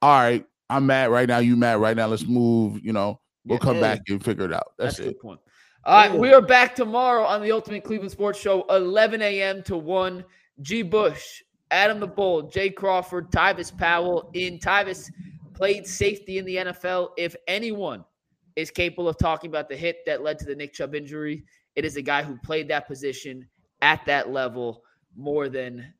all right, I'm mad right now, you mad right now, let's move, you know, we'll yeah, come back and figure it out. That's, That's it. point. All right, we are back tomorrow on the Ultimate Cleveland Sports Show, 11 a.m. to 1. G. Bush, Adam the Bull, Jay Crawford, Tyvis Powell in. Tyvis played safety in the NFL. If anyone is capable of talking about the hit that led to the Nick Chubb injury, it is a guy who played that position at that level more than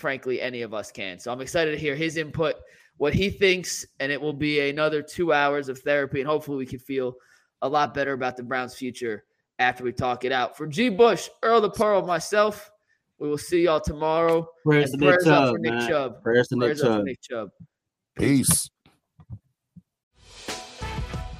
frankly, any of us can. So I'm excited to hear his input, what he thinks, and it will be another two hours of therapy. And hopefully, we can feel a lot better about the Browns' future after we talk it out. For G. Bush, Earl the Pearl, myself, we will see y'all tomorrow. Prayers, to Nick prayers up Chubb, for Nick. Chubb. Prayers to Nick Prayers up Chubb. Nick Chubb. Peace.